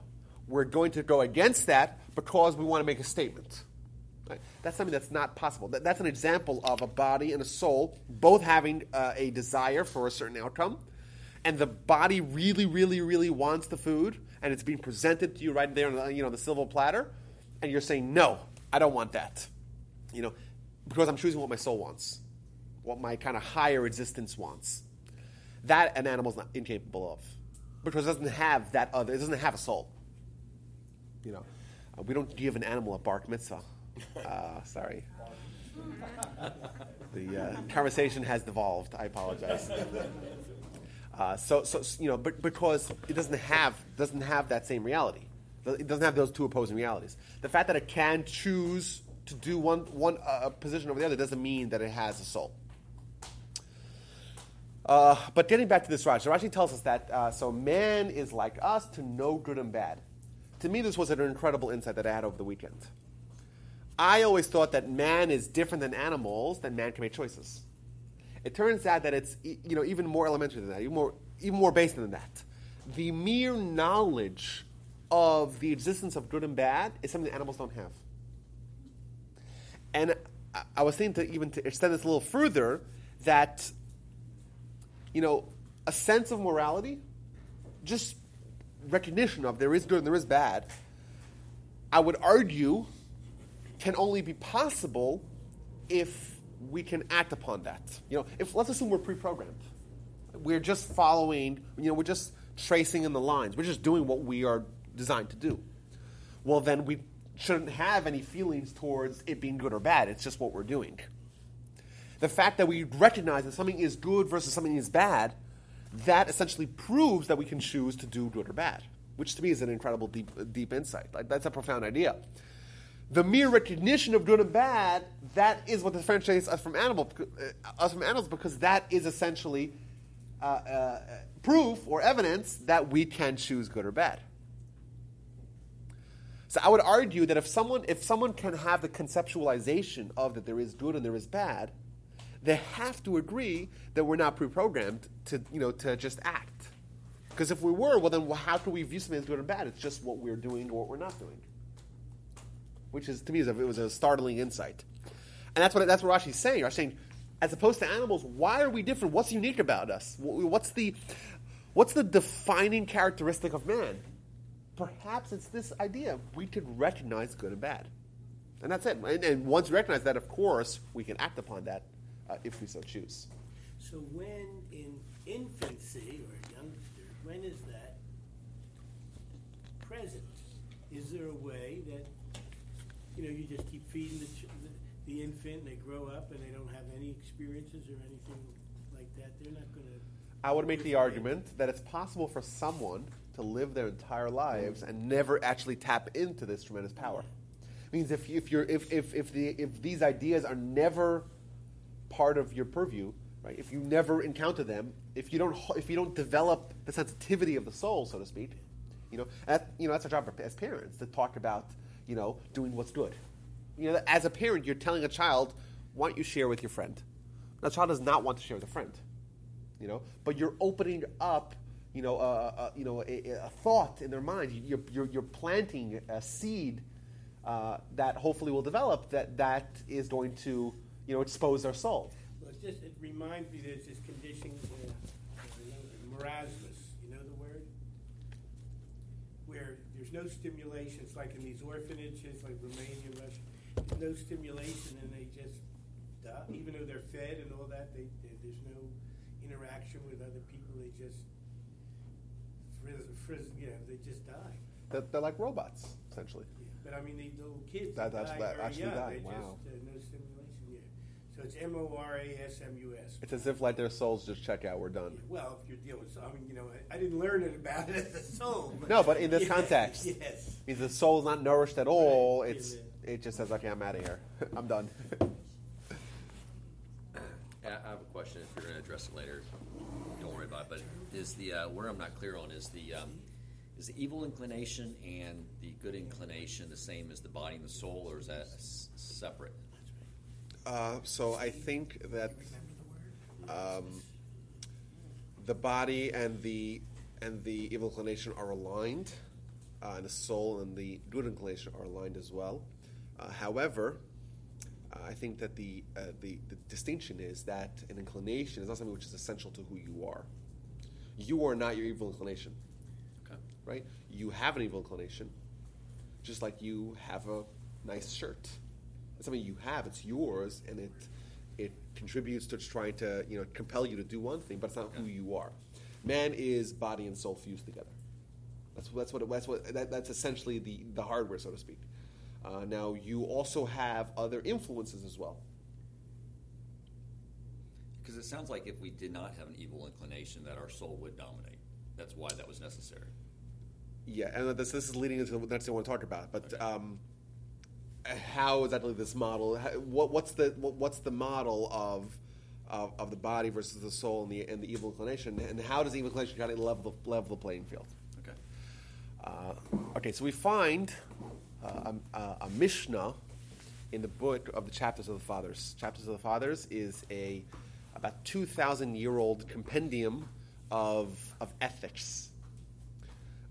we're going to go against that because we want to make a statement." Right? That's something that's not possible. That, that's an example of a body and a soul both having uh, a desire for a certain outcome, and the body really, really, really wants the food, and it's being presented to you right there on the, you know, the silver platter, and you're saying, "No, I don't want that," you know, because I'm choosing what my soul wants, what my kind of higher existence wants. That an animal's not incapable of, because it doesn't have that other. It doesn't have a soul. You know, uh, we don't give an animal a bark mitzvah. Uh, sorry. The uh, conversation has devolved. I apologize. Uh, so, so you know, but because it doesn't have doesn't have that same reality, it doesn't have those two opposing realities. The fact that it can choose to do one one uh, position over the other doesn't mean that it has a soul. Uh, but getting back to this Rashi, Rashi tells us that uh, so man is like us to know good and bad. To me, this was an incredible insight that I had over the weekend. I always thought that man is different than animals, that man can make choices. It turns out that it's you know even more elementary than that, even more even more basic than that. The mere knowledge of the existence of good and bad is something that animals don't have. And I, was thinking to even to extend this a little further that you know a sense of morality, just recognition of there is good and there is bad. I would argue can only be possible if we can act upon that. You know, if let's assume we're pre-programmed, we're just following. You know, we're just tracing in the lines. We're just doing what we are designed to do. Well, then we shouldn't have any feelings towards it being good or bad. It's just what we're doing. The fact that we recognize that something is good versus something is bad, that essentially proves that we can choose to do good or bad, which to me is an incredible deep, deep insight. Like, that's a profound idea the mere recognition of good and bad, that is what differentiates us from animals, uh, us from animals, because that is essentially uh, uh, proof or evidence that we can choose good or bad. So I would argue that if someone if someone can have the conceptualization of that there is good and there is bad, they have to agree that we're not pre-programmed to you know to just act. Because if we were, well then how can we view something as good or bad? It's just what we're doing or what we're not doing which is to me is a, it was a startling insight. And that's what that's what Rashi's saying. Rashi's saying, as opposed to animals, why are we different? What's unique about us? What's the what's the defining characteristic of man? Perhaps it's this idea we could recognize good and bad, and that's it. And, and once we recognize that, of course, we can act upon that uh, if we so choose. So when in infancy or youngster, when is that present? Is there a way that you know, you just keep feeding the, ch- the, the infant, and they grow up, and they don't have any experiences or anything like that. They're not going to. I would make the argument that it's possible for someone to live their entire lives and never actually tap into this tremendous power. It means if, if you're if, if, if the if these ideas are never part of your purview, right? If you never encounter them, if you don't if you don't develop the sensitivity of the soul, so to speak, you know, that, you know that's our job as parents to talk about you know doing what's good. You know, as a parent, you're telling a child, "Why don't you share with your friend?" That child does not want to share with a friend, you know, but you're opening up. You know, uh, uh, you know, a, a thought in their mind. You're, you're, you're planting a seed uh, that hopefully will develop that that is going to you know expose their soul. Well, it just, it reminds me there's this condition, uh, you know, marasmus, you know the word? Where there's no stimulation, it's like in these orphanages, like Romania, Russia, there's no stimulation and they just die, even though they're fed and all that, they, they, there's no interaction with other people, they just frizz, frizz, you know, they just die. They're, they're like robots essentially. Yeah, But I mean, the little kids That- that, that's- die that actually young, die, wow. just, uh, no stimulation, yeah. So it's M O R A S M U S. It's as if like their souls just check out. We're done. Well, if you're dealing with, I mean, you know, I, I didn't learn it about it as a soul. But No, but in this Yeah, context, yes. means the soul's not nourished at all. Right, It's yeah. it just says, okay, I'm out of here. I'm done. I I have a question. If you're going to address it later, don't worry about it. But is the uh, where I'm not clear on is the um, is the evil inclination and the good inclination the same as the body and the soul, or is that separate? Uh, so I think that um, the body and the and the evil inclination are aligned, uh, and the soul and the good inclination are aligned as well. Uh, however, uh, I think that the, uh, the the distinction is that an inclination is not something which is essential to who you are. You are not your evil inclination, Okay. right? You have an evil inclination, just like you have a nice shirt. It's something you have. It's yours, and it it contributes to trying to you know compel you to do one thing, but it's not who you are. Man is body and soul fused together. That's that's what it, that's what that, that's essentially the the hardware, so to speak. Uh, now you also have other influences as well. Because it sounds like if we did not have an evil inclination, that our soul would dominate. That's why that was necessary. Yeah, and this this is leading into the next thing I want to talk about. But um, how exactly this model? How, what, what's the what, what's the model of, of of the body versus the soul and the and the evil inclination? And how does the evil inclination kind of level the, level the playing field? Okay. Uh, okay, so we find uh, a, a, a Mishnah in the book of the Chapters of the Fathers. Chapters of the Fathers is a about two thousand year old compendium of of ethics,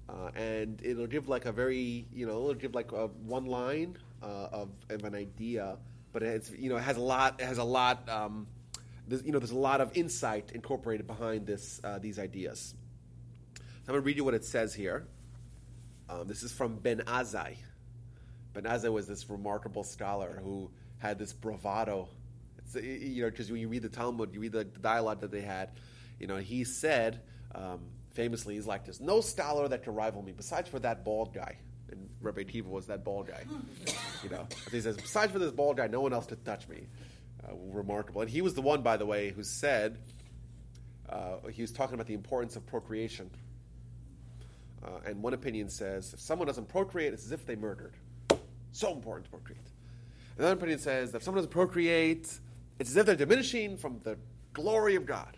uh, and it'll give like a very you know it'll give like a one line uh, of, of an idea, but it's you know it has a lot it has a lot um, you know there's a lot of insight incorporated behind this uh, these ideas. So I'm going to read you what it says here. Um, this is from Ben Azai. Ben Azai was this remarkable scholar who had this bravado. It's, you know, because when you read the Talmud, you read the, the dialogue that they had. You know, he said um, famously, he's like, "There's no scholar that can rival me, besides for that bald guy." And Rabbi Akiva was that bald guy. you know, he says, "Besides for this bald guy, no one else could touch me." Uh, remarkable, and he was the one, by the way, who said uh, he was talking about the importance of procreation. Uh, and one opinion says if someone doesn't procreate, it's as if they murdered. So important to procreate. Another opinion says if someone doesn't procreate, it's as if they're diminishing from the glory of God.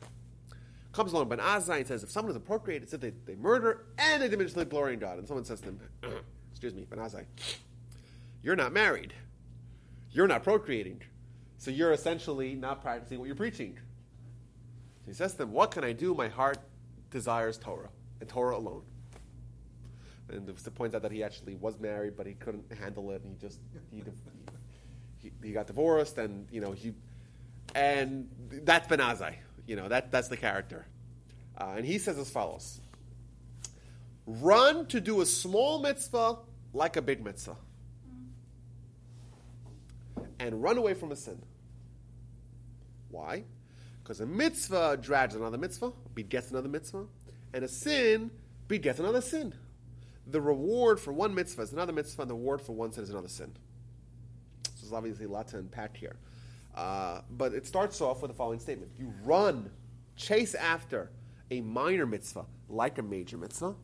Comes along Ben Azai and says if someone doesn't procreate, it's as if they, they murder and they diminish the glory of God. And someone says to them, excuse me, Ben Azai, you're not married. You're not procreating. So you're essentially not practicing what you're preaching. He says to them, What can I do? My heart desires Torah, and Torah alone. And it points out that he actually was married, but he couldn't handle it, and he just he, he, he got divorced, and you know he, and that's Ben Azai. You know that that's the character, uh, and he says as follows: Run to do a small mitzvah like a big mitzvah, and run away from a sin. Why? Because a mitzvah drags another mitzvah, begets another mitzvah, and a sin begets another sin. The reward for one mitzvah is another mitzvah, and the reward for one sin is another sin. So there's obviously a lot to unpack here. Uh, but it starts off with the following statement You run, chase after a minor mitzvah like a major mitzvah,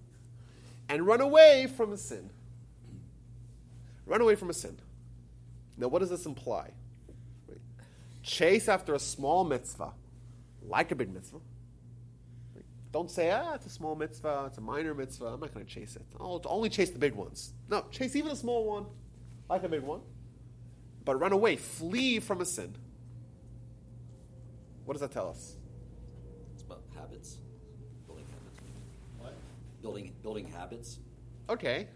and run away from a sin. Run away from a sin. Now, what does this imply? Right. Chase after a small mitzvah, like a big mitzvah. Right. Don't say, ah, it's a small mitzvah, it's a minor mitzvah, I'm not going to chase it. I'll only chase the big ones. No, chase even a small one, like a big one. But run away, flee from a sin. What does that tell us? It's about habits, building habits, What? building building habits. Okay,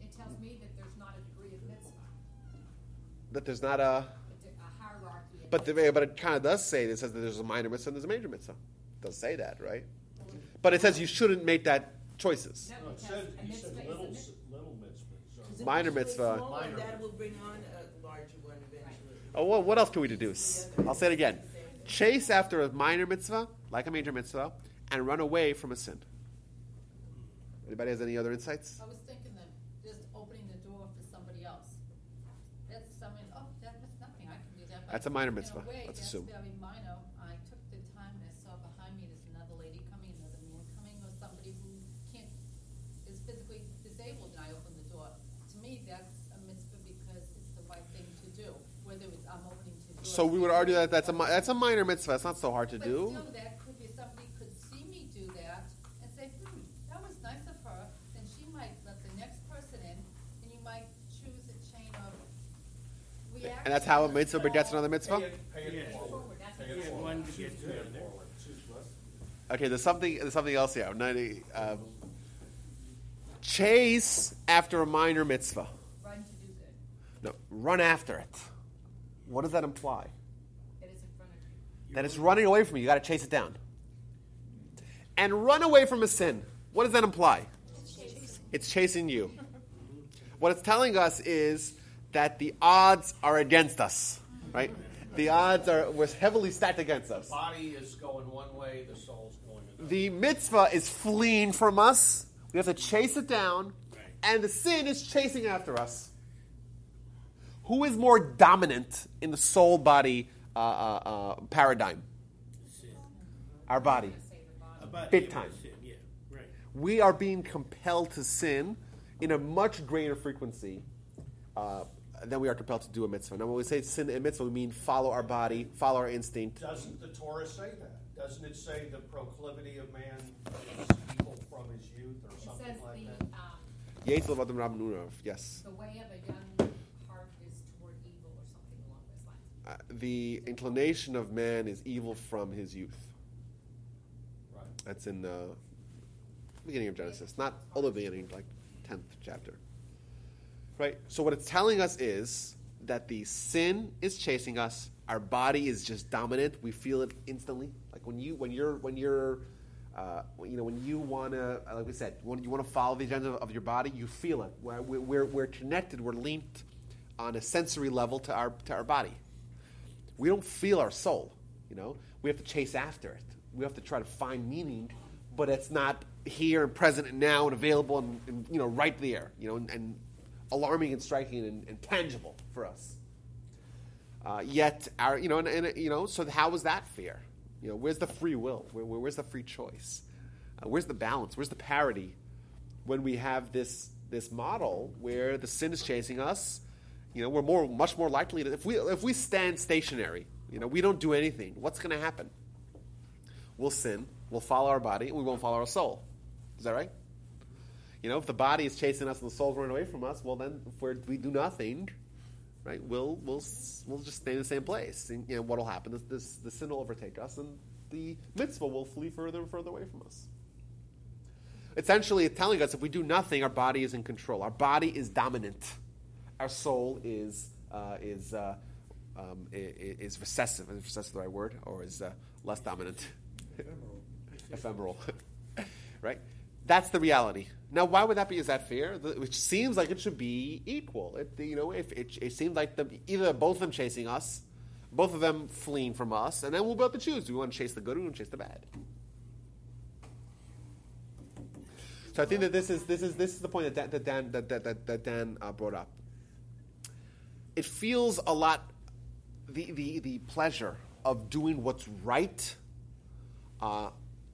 It tells me that there's not a degree of mitzvah, that there's not a. a hierarchy. But, the, but it kind of does say, it says that there's a minor mitzvah and there's a major mitzvah. It does say that, right? But it says you shouldn't make that choices. No, No, it it says said, a you said is little, mitzvah. little mitzvahs. Minor mitzvah. Minor. That will bring on a larger one eventually. Oh, well, what else can we deduce? I'll say it again. Chase after a minor mitzvah, like a major mitzvah, and run away from a sin. Anybody has any other insights? I was thinking that just opening the door for somebody else. That's something, oh, that was nothing, I can do that. But That's a minor in mitzvah, way, let's that's assume. very minor. Oh, I took the time and I saw behind me, there's another lady coming, another man coming, or somebody who can't, is physically disabled, and I opened the door. To me, that's a mitzvah because it's the right thing to do, whether it's, I'm opening to door. So we would argue that that's a, mi- that's a minor mitzvah. It's not so hard to But do. still, that could be, somebody could see me do that and say, hmm, that was nice of her, then she might let the next person in, and you might choose a chain of reaction. And that's how a mitzvah begets another mitzvah? Pay it, pay it Yeah. forward. Forward, that's Pay what it Yeah, forward. one gets Pay to it the forward. Okay, there's something there's something else here. 90, um, chase after a minor mitzvah. Run to do good, No, run after it. What does that imply? that is in front of you. That it's running away from you. You got to chase it down. And run away from a sin. What does that imply? It's chasing you. What it's telling us is that the odds are against us, right? The odds are was heavily stacked against us. The Body is going one way, the soul's going another. The mitzvah is fleeing from us. We have to chase it down, and the sin is chasing after us. Who is more dominant in the soul body uh, uh, uh, paradigm? Our body. The Big time. Yeah, right. We are being compelled to sin in a much greater frequency uh, than we are compelled to do a mitzvah. Now, when we say sin and mitzvah, we mean follow our body, follow our instinct. Doesn't the Torah say that? Doesn't it say the proclivity of man is evil from his youth or It something says like the, that? um, Yetzel v'adam rabban Unov, Yes. the way of a young heart is toward evil or something along those lines. Uh, the inclination of man is evil from his youth. Right. That's in the beginning of Genesis, not all the beginning, like tenth chapter. Right. So what it's telling us is that the sin is chasing us. Our body is just dominant. We feel it instantly. Like when you when you're when you're uh, you know when you want to like we said when you want to follow the agenda of your body, you feel it. We're, we're, we're connected. We're linked on a sensory level to our to our body. We don't feel our soul. You know, we have to chase after it. We have to try to find meaning, but it's not here and present and now and available and, and you know right there. You know, and, and alarming and striking and, and tangible for us. Uh, yet, our you know, and, and you know, so how is that fair? You know, where's the free will? Where, where- where's the free choice? Uh, where's the balance? Where's the parity when we have this this model where the sin is chasing us? You know, we're more much more likely to if we if we stand stationary, you know, we don't do anything. What's going to happen? We'll sin. We'll follow our body, and we won't follow our soul. Is that right? You know, if the body is chasing us and the soul's running away from us, well, then if we do nothing, right? We'll we'll we'll just stay in the same place. And you know what'll happen is this the sin will overtake us, and the mitzvah will flee further and further away from us. Essentially, it's telling us if we do nothing, our body is in control. Our body is dominant. Our soul is uh, is uh, um, is recessive. Is recessive the right word, or is uh, less dominant? Ephemeral. Ephemeral, right? That's the reality. Now, why would that be? Is that fair? Which seems like it should be equal. It, you know, if it, it seems like the, either both of them chasing us, both of them fleeing from us, and then we'll be able to choose: do we want to chase the good or do we want to chase the bad? So I think that this is this is this is the point that Dan, that Dan, that, that, that, Dan uh, brought up. It feels a lot the the, the pleasure of doing what's right. Uh,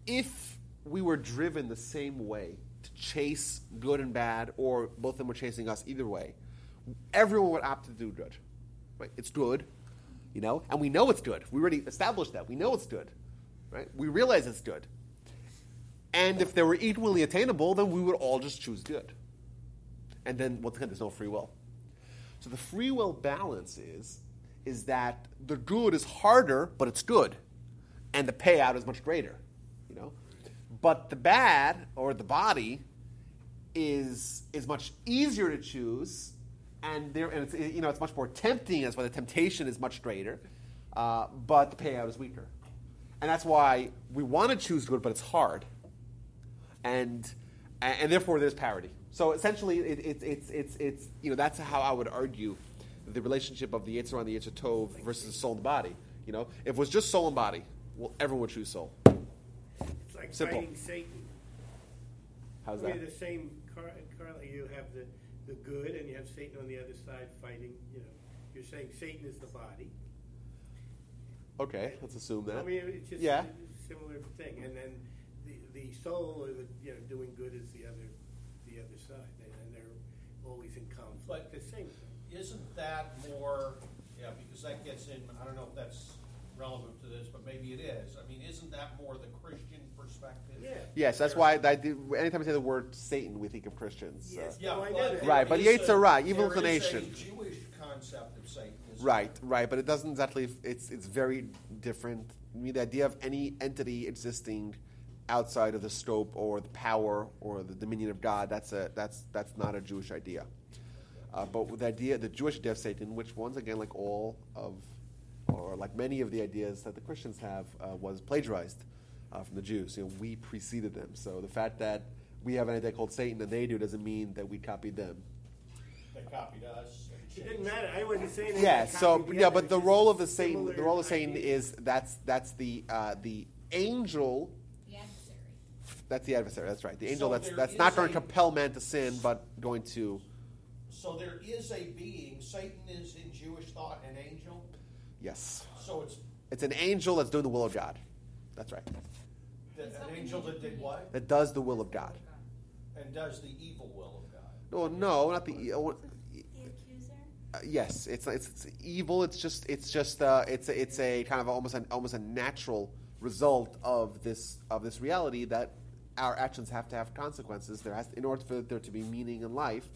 if we were driven the same way to chase good and bad, or both of them were chasing us either way, everyone would opt to do good. Right? It's good, you know, and we know it's good. We already established that. We know it's good, right? We realize it's good. And if they were equally attainable, then we would all just choose good. And then, once again, there's no free will. So the free will balance is, is that the good is harder, but it's good, and the payout is much greater. But the bad or the body is is much easier to choose, and there and it's you know it's much more tempting. That's why the temptation is much greater, uh, but the payout is weaker, and that's why we want to choose good, but it's hard, and and therefore there's parity. So essentially, it, it, it's it's it's you know that's how I would argue the relationship of the Yetzer and the Yetzer Tov versus the soul and the body. You know, if it was just soul and body, well, everyone would choose soul. It's like Simple. fighting Satan. How's I that? mean, the same, Car- Carla, you have the, the good and you have Satan on the other side fighting, you know. You're saying Satan is the body. Okay, let's assume that. I mean, it's just Yeah. a similar thing. And then the, the soul or the, you know, doing good is the other, the other side. And, and they're always in conflict. But- The same thing. Isn't that more, yeah, because that gets in, I don't know if that's relevant to this, but maybe it is. I mean, isn't that more the Christian perspective? Yeah. Yes, that's why I do, anytime I say the word Satan, we think of Christians. so. Yes. Yeah, No, I know but that. Right, but is Yates are right, evil there is a inclination. Jewish concept of Satan. Right, right, but it doesn't exactly. It's it's very different. I mean, the idea of any entity existing outside of the scope or the power or the dominion of God that's a that's that's not a Jewish idea. Uh, but with the idea, the Jewish idea of Satan, which once again, like all of, or like many of the ideas that the Christians have, uh, was plagiarized uh, from the Jews. You know, we preceded them. So the fact that we have an idea called Satan and they do doesn't mean that we copied them. They copied us. It didn't matter. I wasn't saying anything. Yeah. So yeah, other, but the role of the Satan, the role of Satan ideas. is that's that's the uh, the angel. The adversary. That's the adversary. That's right. The angel So that's that's not going to compel man to sin, but going to So there is a being, Satan is in Jewish thought an angel, yes. so it's It's an angel that's doing the will of God. That's right. The- It's an angel that did what? That does the will of God. And does the evil will of God. No, no, not the. oh, The accuser? Uh, yes, it's, it's it's evil. It's just it's just uh, it's a, it's a kind of almost an almost a natural result of this of this reality that our actions have to have consequences. There has in order for there to be meaning in life.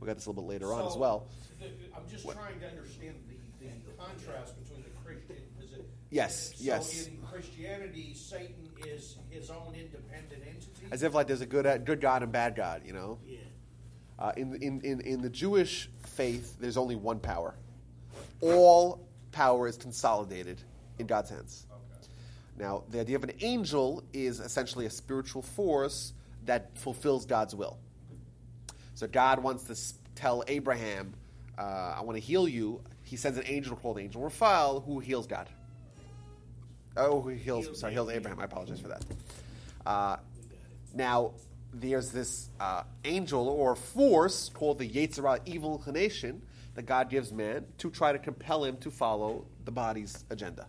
We got this a little bit later on as well. the- I'm just trying to understand the, the contrast between the Christian, is it? Yes, so yes. in Christianity, Satan is his own independent entity? As if like there's a good uh, good God and bad God, you know. Yeah. Uh, in, in, in, in the Jewish faith, there's only one power. All power is consolidated in God's hands. Okay. Now, the idea of an angel is essentially a spiritual force that fulfills God's will. So God wants to tell Abraham, uh, I want to heal you. He sends an angel called Angel Raphael who heals God. Oh, who heals, sorry, heals Abraham. Abraham. I apologize for that. Uh, now, there's this uh, angel or force called the Yetzer Hara, evil inclination, that God gives man to try to compel him to follow the body's agenda.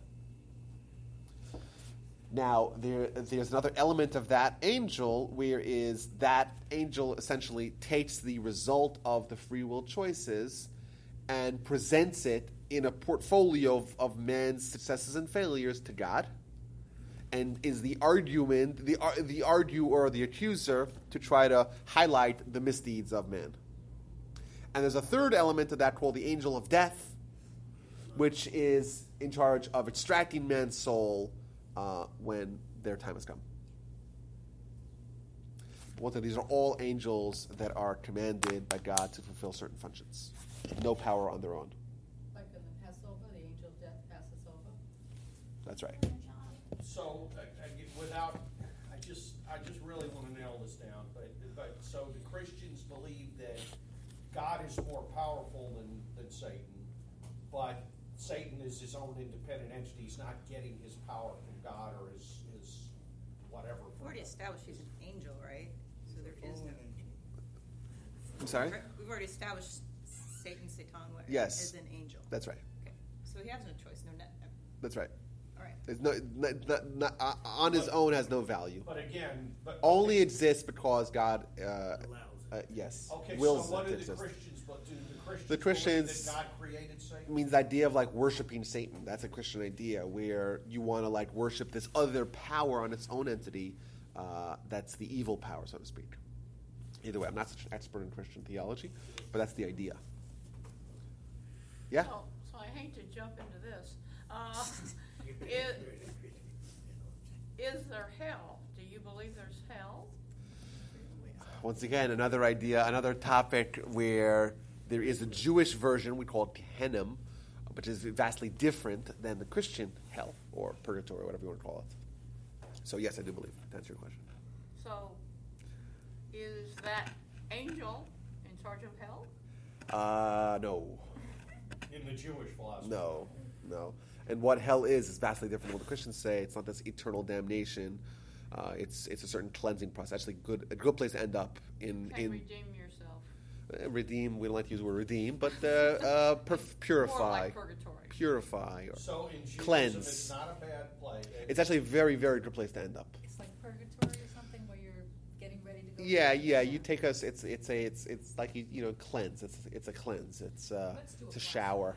Now, there, there's another element of that angel, where is that angel essentially takes the result of the free will choices and presents it in a portfolio of, of man's successes and failures to God, and is the argument, the the argue or the accuser to try to highlight the misdeeds of man. And there's a third element of that called the angel of death, which is in charge of extracting man's soul uh, when their time has come. Of these are all angels that are commanded by God to fulfill certain functions. No power on their own. Like in the Passover, the angel of death passes over. That's right. So, I- I without, I just, I just really want to nail this down, but, but, so the Christians believe that God is more powerful than, than Satan, but Satan is his own independent entity, he's not getting his power from God or his, his whatever. We've already established he's an angel, right? So there is no. I'm sorry? We've already established Satan, Satan, what- Yes. as an angel. That's right. Okay, so he has no choice, no net, That's right. All right. It's no, not, not, not, uh, on his own has no value. But again, but. Only okay. exists because God, uh, Allows it. uh, yes, Okay, so wills what it do the exist. Christians, but do the Christians the Christians that God created Satan? means the idea of like worshiping Satan. That's a Christian idea where you want to like worship this other power on its own entity. Uh, that's the evil power, so to speak. Either way, I'm not such an expert in Christian theology, but that's the idea. Yeah. So, so I hate to jump into this. Uh, is, is there hell? Do you believe there's hell? Once again, another idea, another topic where there is a Jewish version, we call it Gehenna, which is vastly different than the Christian hell or purgatory, whatever you want to call it. So, yes, I do believe, to answer your question. So, is that angel in charge of hell? Uh, no. In the Jewish philosophy. No, no. And what hell is is vastly different than what the Christians say. It's not this eternal damnation. Uh, it's it's a certain cleansing process. Actually, good a good place to end up in Can in redeem yourself. uh, redeem. We don't like to use the word redeem, but uh, uh, pur- More purify, like purgatory. purify, or So in Judaism, Cleanse. it's not a bad play. it's actually a very very good place to end up. It's like purgatory or something where you're getting ready to go. Yeah, to yeah. You take us. It's it's a it's it's like you, you know cleanse. It's it's a cleanse. It's uh Let's it's a a class. shower.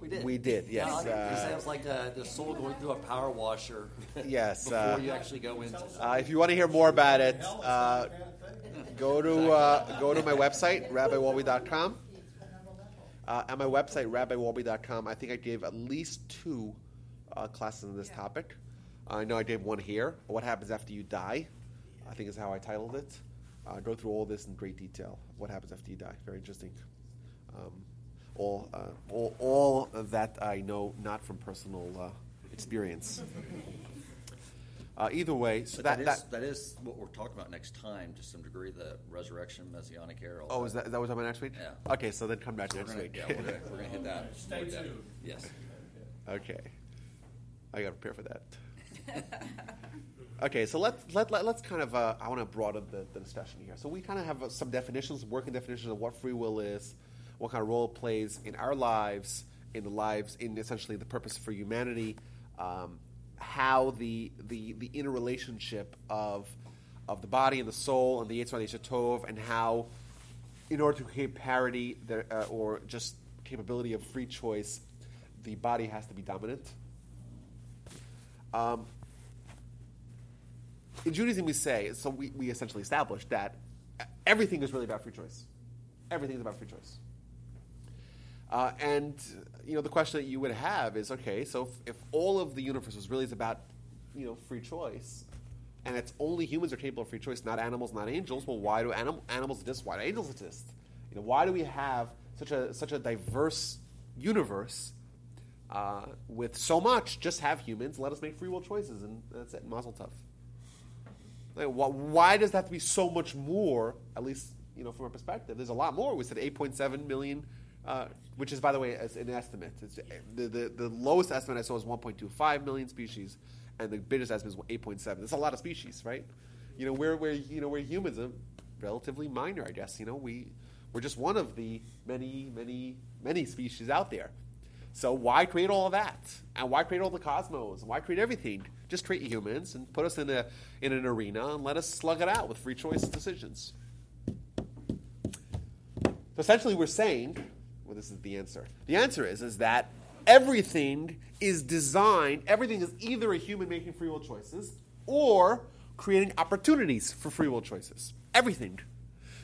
We did. We did. Yes, Yeah, uh, it sounds like uh, the soul going through a power washer. Yes, before uh, you actually go into. Uh, if you want to hear more about it, uh, not a bad thing. go to uh, go to my website rabbiwalby.com. Uh, at my website rabbiwalby.com, I think I gave at least two uh, classes on this Yeah. topic. I know I gave one here. What happens after you die? I think is how I titled it. Uh, go through all this in great detail. What happens after you die? Very interesting. Um, all, uh, all, all of that I know not from personal uh, experience. Uh, either way, so that, that is, that that is what we're talking about next time, to some degree, the resurrection, messianic era. Oh, is that, is that what's on my next week? Yeah. Okay, so then come back We're next gonna, week. yeah, we're gonna, hit that. Stay more depth. tuned. Yes. okay. I got to prepare for that. okay, so let's let, let, let's kind of uh, I want to broaden the, the discussion here. So we kind of have uh, some definitions, working definitions of what free will is, what kind of role it plays in our lives, in the lives, in essentially the purpose for humanity, um, how the the the interrelationship of of the body and the soul and the Yitzhak and Tov, and how in order to create parity uh, or just capability of free choice, the body has to be dominant. Um, in Judaism, we say, so we, we essentially establish that everything is really about free choice. Everything is about free choice. Uh, and, you know, the question that you would have is, okay, so if, if all of the universe was really about, you know, free choice, and it's only humans are capable of free choice, not animals, not angels, well, why do anim- animals exist? Why do angels exist? You know, why do we have such a, such a diverse universe uh, with so much? Just have humans, let us make free will choices, and that's it, mazel tov. Like, wh- why does that have to be so much more? At least you know from our perspective, there's a lot more. We said 8.7 million, uh, which is by the way as an estimate. It's, the, the the lowest estimate I saw was 1.25 million species, and the biggest estimate is 8.7. That's a lot of species, right? You know, we're we're you know we're humans, are relatively minor, I guess. You know, we we're just one of the many many many species out there. So why create all of that? And why create all the cosmos? Why create everything? Just create humans and put us in a in an arena and let us slug it out with free choice decisions. So essentially, we're saying, well, this is the answer. The answer is is that everything is designed. Everything is either a human making free will choices or creating opportunities for free will choices. Everything.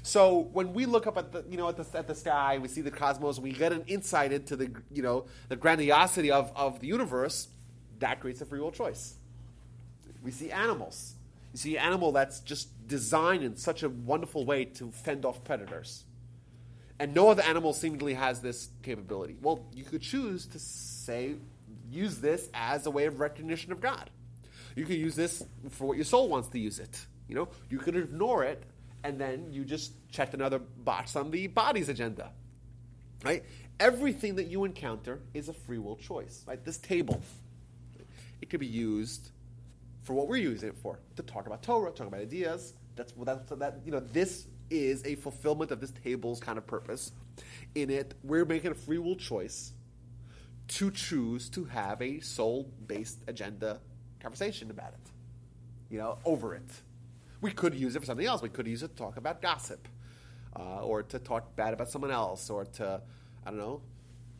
So when we look up at the you know at the, at the sky, we see the cosmos, we get an insight into the you know the grandiosity of, of the universe. That creates a free will choice. We see animals. You see an animal that's just designed in such a wonderful way to fend off predators. And no other animal seemingly has this capability. Well, you could choose to say, use this as a way of recognition of God. You could use this for what your soul wants to use it. You know, you could ignore it, and then you just checked another box on the body's agenda. Right? Everything that you encounter is a free will choice. Right? This table, it could be used for what we're using it for to talk about Torah, talk about ideas. That's that's that you know this is a fulfillment of this table's kind of purpose. In it, we're making a free will choice to choose to have a soul-based agenda conversation about it. You know, over it. We could use it for something else. We could use it to talk about gossip. uh, or to talk bad about someone else, or to, I don't know,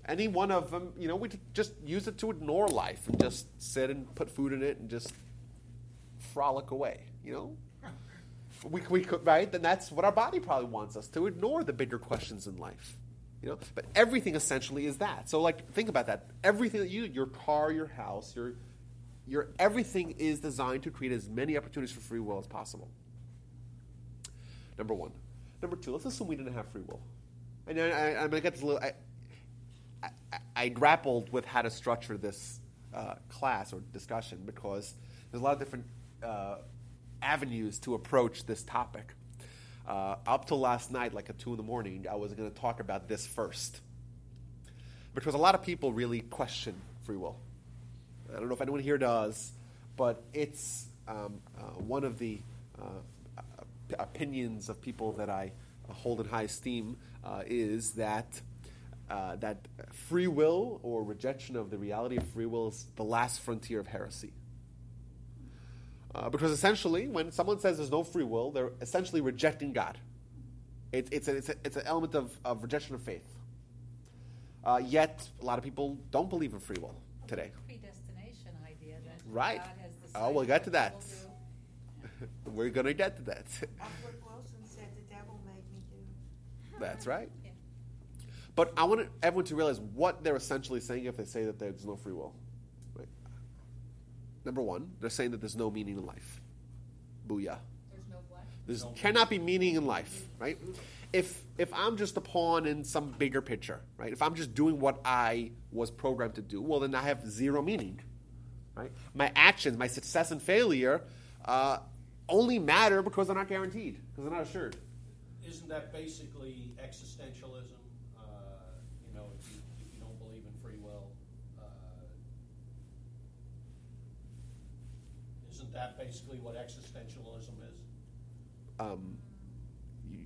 any one of them, you know, we just use it to ignore life and just sit and put food in it and just frolic away, you know? We, we could, right? Then that's what our body probably wants us to ignore the bigger questions in life. You know, but everything essentially is that. So, like, think about that. Everything that you, your car, your house, your, your everything is designed to create as many opportunities for free will as possible. Number one. Number two. Let's assume we didn't have free will. And I, I, I'm gonna get this little. I, I, I grappled with how to structure this uh, class or discussion because there's a lot of different uh, avenues to approach this topic. Uh, up to last night, like at 2 in the morning, I was going to talk about this first. Because a lot of people really question free will. I don't know if anyone here does, but it's um, uh, one of the uh, opinions of people that I hold in high esteem uh, is that uh, that free will or rejection of the reality of free will is the last frontier of heresy. Uh, because essentially, when someone says there's no free will, they're essentially rejecting God. It, it's, a, it's, a, it's an element of, of rejection of faith. Uh, yet, a lot of people don't believe in free will today. Predestination idea that Right. God has Oh, we'll get to that. do. We're going to get to that. Upward Wilson said the devil made me do. That's right. Yeah. But I want everyone to realize what they're essentially saying if they say that there's no free will. Right? Number one, they're saying that there's no meaning in life. Booyah. There's no what? There cannot be meaning in life, right? If if I'm just a pawn in some bigger picture, right? If I'm just doing what I was programmed to do, well, then I have zero meaning, right? My actions, my success and failure, uh, only matter because they're not guaranteed, because they're not assured. Isn't that basically existentialism? Uh, you know, if you, if you don't believe in free will, uh, isn't that basically what existentialism is? Um, you,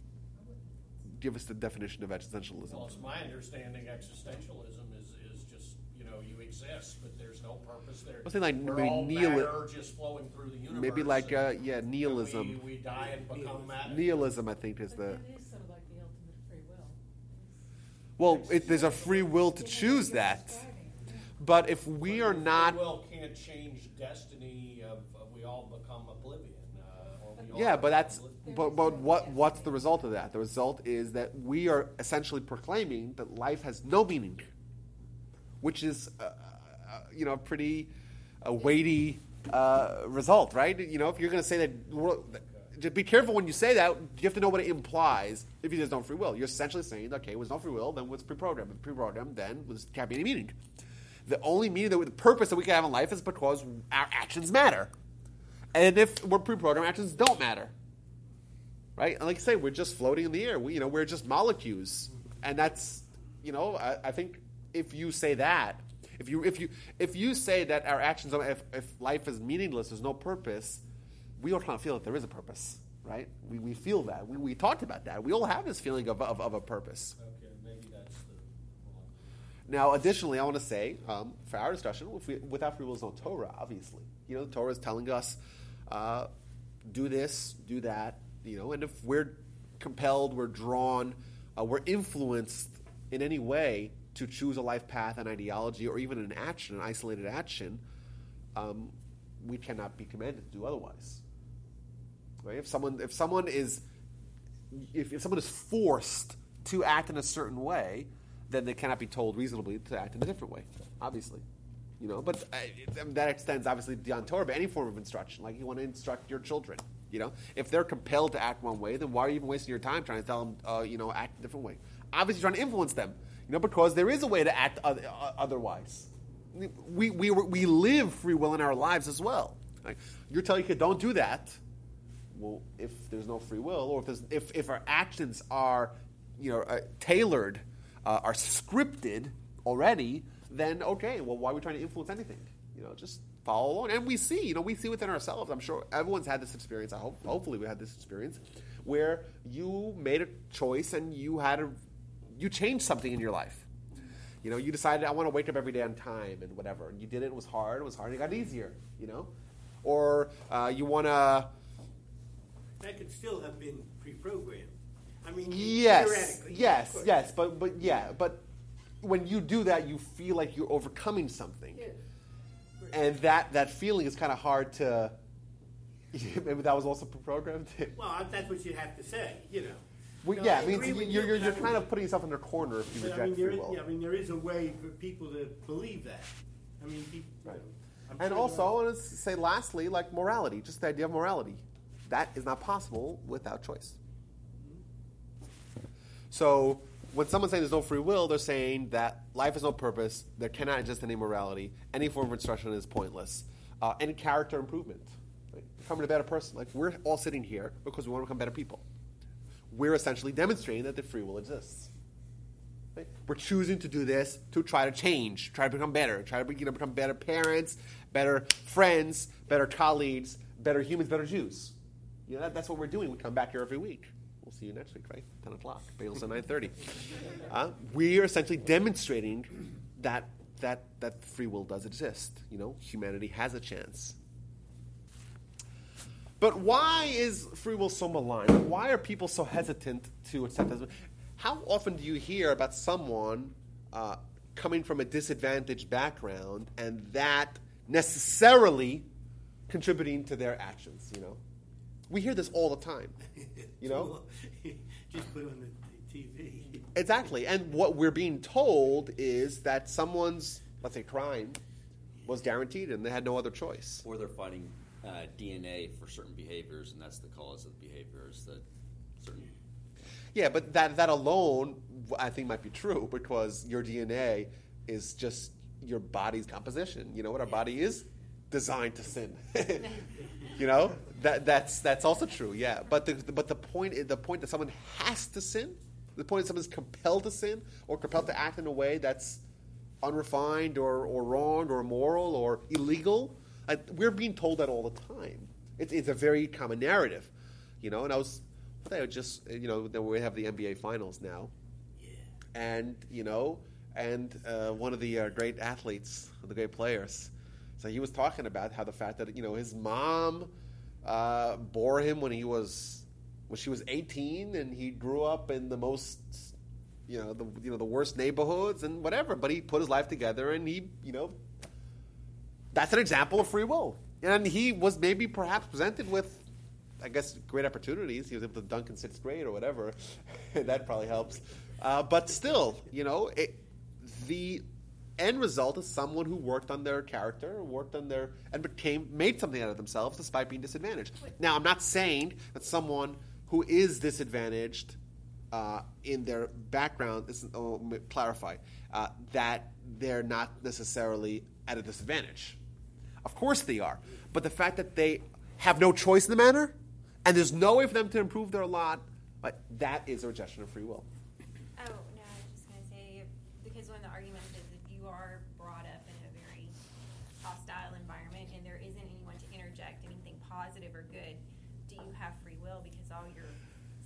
give us the definition of existentialism. Well, it's my understanding existentialism is, is just, you know, you exist, but there's no purpose there. I was like We're maybe all nihil- matter just flowing through the universe. Maybe like, uh, and- yeah, and nihilism. We, we die and become matter. Nihilism, I think, is But the that is sort of like the ultimate free will. well. It, there's a free will to choose that, but if we are not, Free will can't change destiny of, of we all become oblivion. Uh, or we all yeah, but that's but but what what's the result of that? The result is that we are essentially proclaiming that life has no meaning, which is uh, uh, you know a pretty a weighty uh, result, right? You know, if you're going to say that. Just be careful when you say that. You have to know what it implies. If you there's no free will, you're essentially saying, okay, there's no free will, then what's pre-programmed? If pre-programmed, then there can't be any meaning. The only meaning, that, the purpose that we can have in life is because our actions matter. And if we're pre-programmed, actions don't matter. Right? And like I say, we're just floating in the air. We, you know, we're just molecules. And that's, you know, I, I think if you say that, if you if you if you say that our actions, if, if life is meaningless, there's no purpose, we all kind of feel that there is a purpose, right? We, we feel that. We, we talked about that. We all have this feeling of, of, of a purpose. Okay, maybe that's the wrong. Now, additionally, I want to say um, for our discussion, we, without free will is no Torah, obviously. You know, the Torah is telling us uh, do this, do that. You know, and if we're compelled, we're drawn, uh, we're influenced in any way to choose a life path, an ideology, or even an action, an isolated action, um, we cannot be commanded to do otherwise. Right? If someone, if someone is, if, if someone is forced to act in a certain way, then they cannot be told reasonably to act in a different way. Obviously, you know. But uh, it- that extends obviously beyond Torah, but any form of instruction, like you want to instruct your children. You know, if they're compelled to act one way, then why are you even wasting your time trying to tell them, uh, you know, act a different way? Obviously, trying to influence them. You know, because there is a way to act oth- uh, otherwise. We, we, we live free will in our lives as well. Right? You're telling your kid, don't do that well, if there's no free will, or if, if, if our actions are, you know, uh, tailored, uh, are scripted already, then okay, well, why are we trying to influence anything? You know, just follow along. And we see, you know, we see within ourselves. I'm sure everyone's had this experience. I hope, hopefully, we had this experience where you made a choice and you had a, you changed something in your life. You know, you decided I want to wake up every day on time and whatever, and you did it. It was hard. It was hard. It got easier. You know, or uh, you want to. That could still have been pre-programmed. I mean, Yes, yes, course. yes, but but yeah, but when you do that, you feel like you're overcoming something, Yeah. and that that feeling is kind of hard to. Maybe that was also programmed. Well, that's what you have to say, you know. Well, No, yeah, I mean, you're, you're, you, you're, you're kind of putting yourself in their corner if you But I reject mean, free is, will. yeah, I mean, there is a way for people to believe that. I mean, people, you know, And sure also, I want to say, lastly, like morality, just the idea of morality. That is not possible without choice. So, when someone's saying there's no free will, they're saying that life has no purpose, there cannot exist any morality, any form of instruction is pointless, uh, any character improvement. Right? Becoming a better person. Like, we're all sitting here because we want to become better people. We're essentially demonstrating that the free will exists. Right? We're choosing to do this to try to change, try to become better, try to be, you know, become better parents, better friends, better colleagues, better humans, better Jews. You know, that, that's what we're doing. We come back here every week. See you next week, right? 10 o'clock. Bagels at 9.30. Uh, we're essentially demonstrating that, that, that free will does exist. You know, humanity has a chance. But why is free will so maligned? Why are people so hesitant to accept this? How often do you hear about someone uh, coming from a disadvantaged background and that necessarily contributing to their actions? You know, we hear this all the time. You know, just put on the TV. exactly. And what we're being told is that someone's, let's say, crime was guaranteed and they had no other choice. Or they're fighting uh, DNA for certain behaviors, and that's the cause of the behaviors that certain. Yeah, but that that alone, I think, might be true because your DNA is just your body's composition. You know what our body is designed to sin. you know that that's that's also true. Yeah, but the but the point is- the point that someone has to sin, the point that someone's compelled to sin or compelled to act in a way that's unrefined or, or wrong or immoral or illegal. I, we're being told that all the time. It's, it's a very common narrative, you know. And I was, I just, you know, then we have the NBA finals now, and you know, and uh, one of the uh, great athletes, the great players, so he was talking about how the fact that you know his mom uh, bore him when he was when she was 18, and he grew up in the most you know the you know the worst neighborhoods and whatever. But he put his life together, and he you know that's an example of free will. And he was maybe perhaps presented with, I guess, great opportunities. He was able to dunk in sixth grade or whatever. that probably helps. Uh, but still, you know, it, the end result is someone who worked on their character, worked on their, and became made something out of themselves despite being disadvantaged. Now, I'm not saying that someone who is disadvantaged uh, in their background, this is, oh, clarify, uh, that they're not necessarily at a disadvantage. Of course they are. But the fact that they have no choice in the matter, and there's no way for them to improve their lot, like, that is a rejection of free will. Oh, no, I was just gonna say, because one of the arguments is if you are brought up in a very hostile environment and there isn't anyone to interject anything positive or good, do you have free will? Because all you're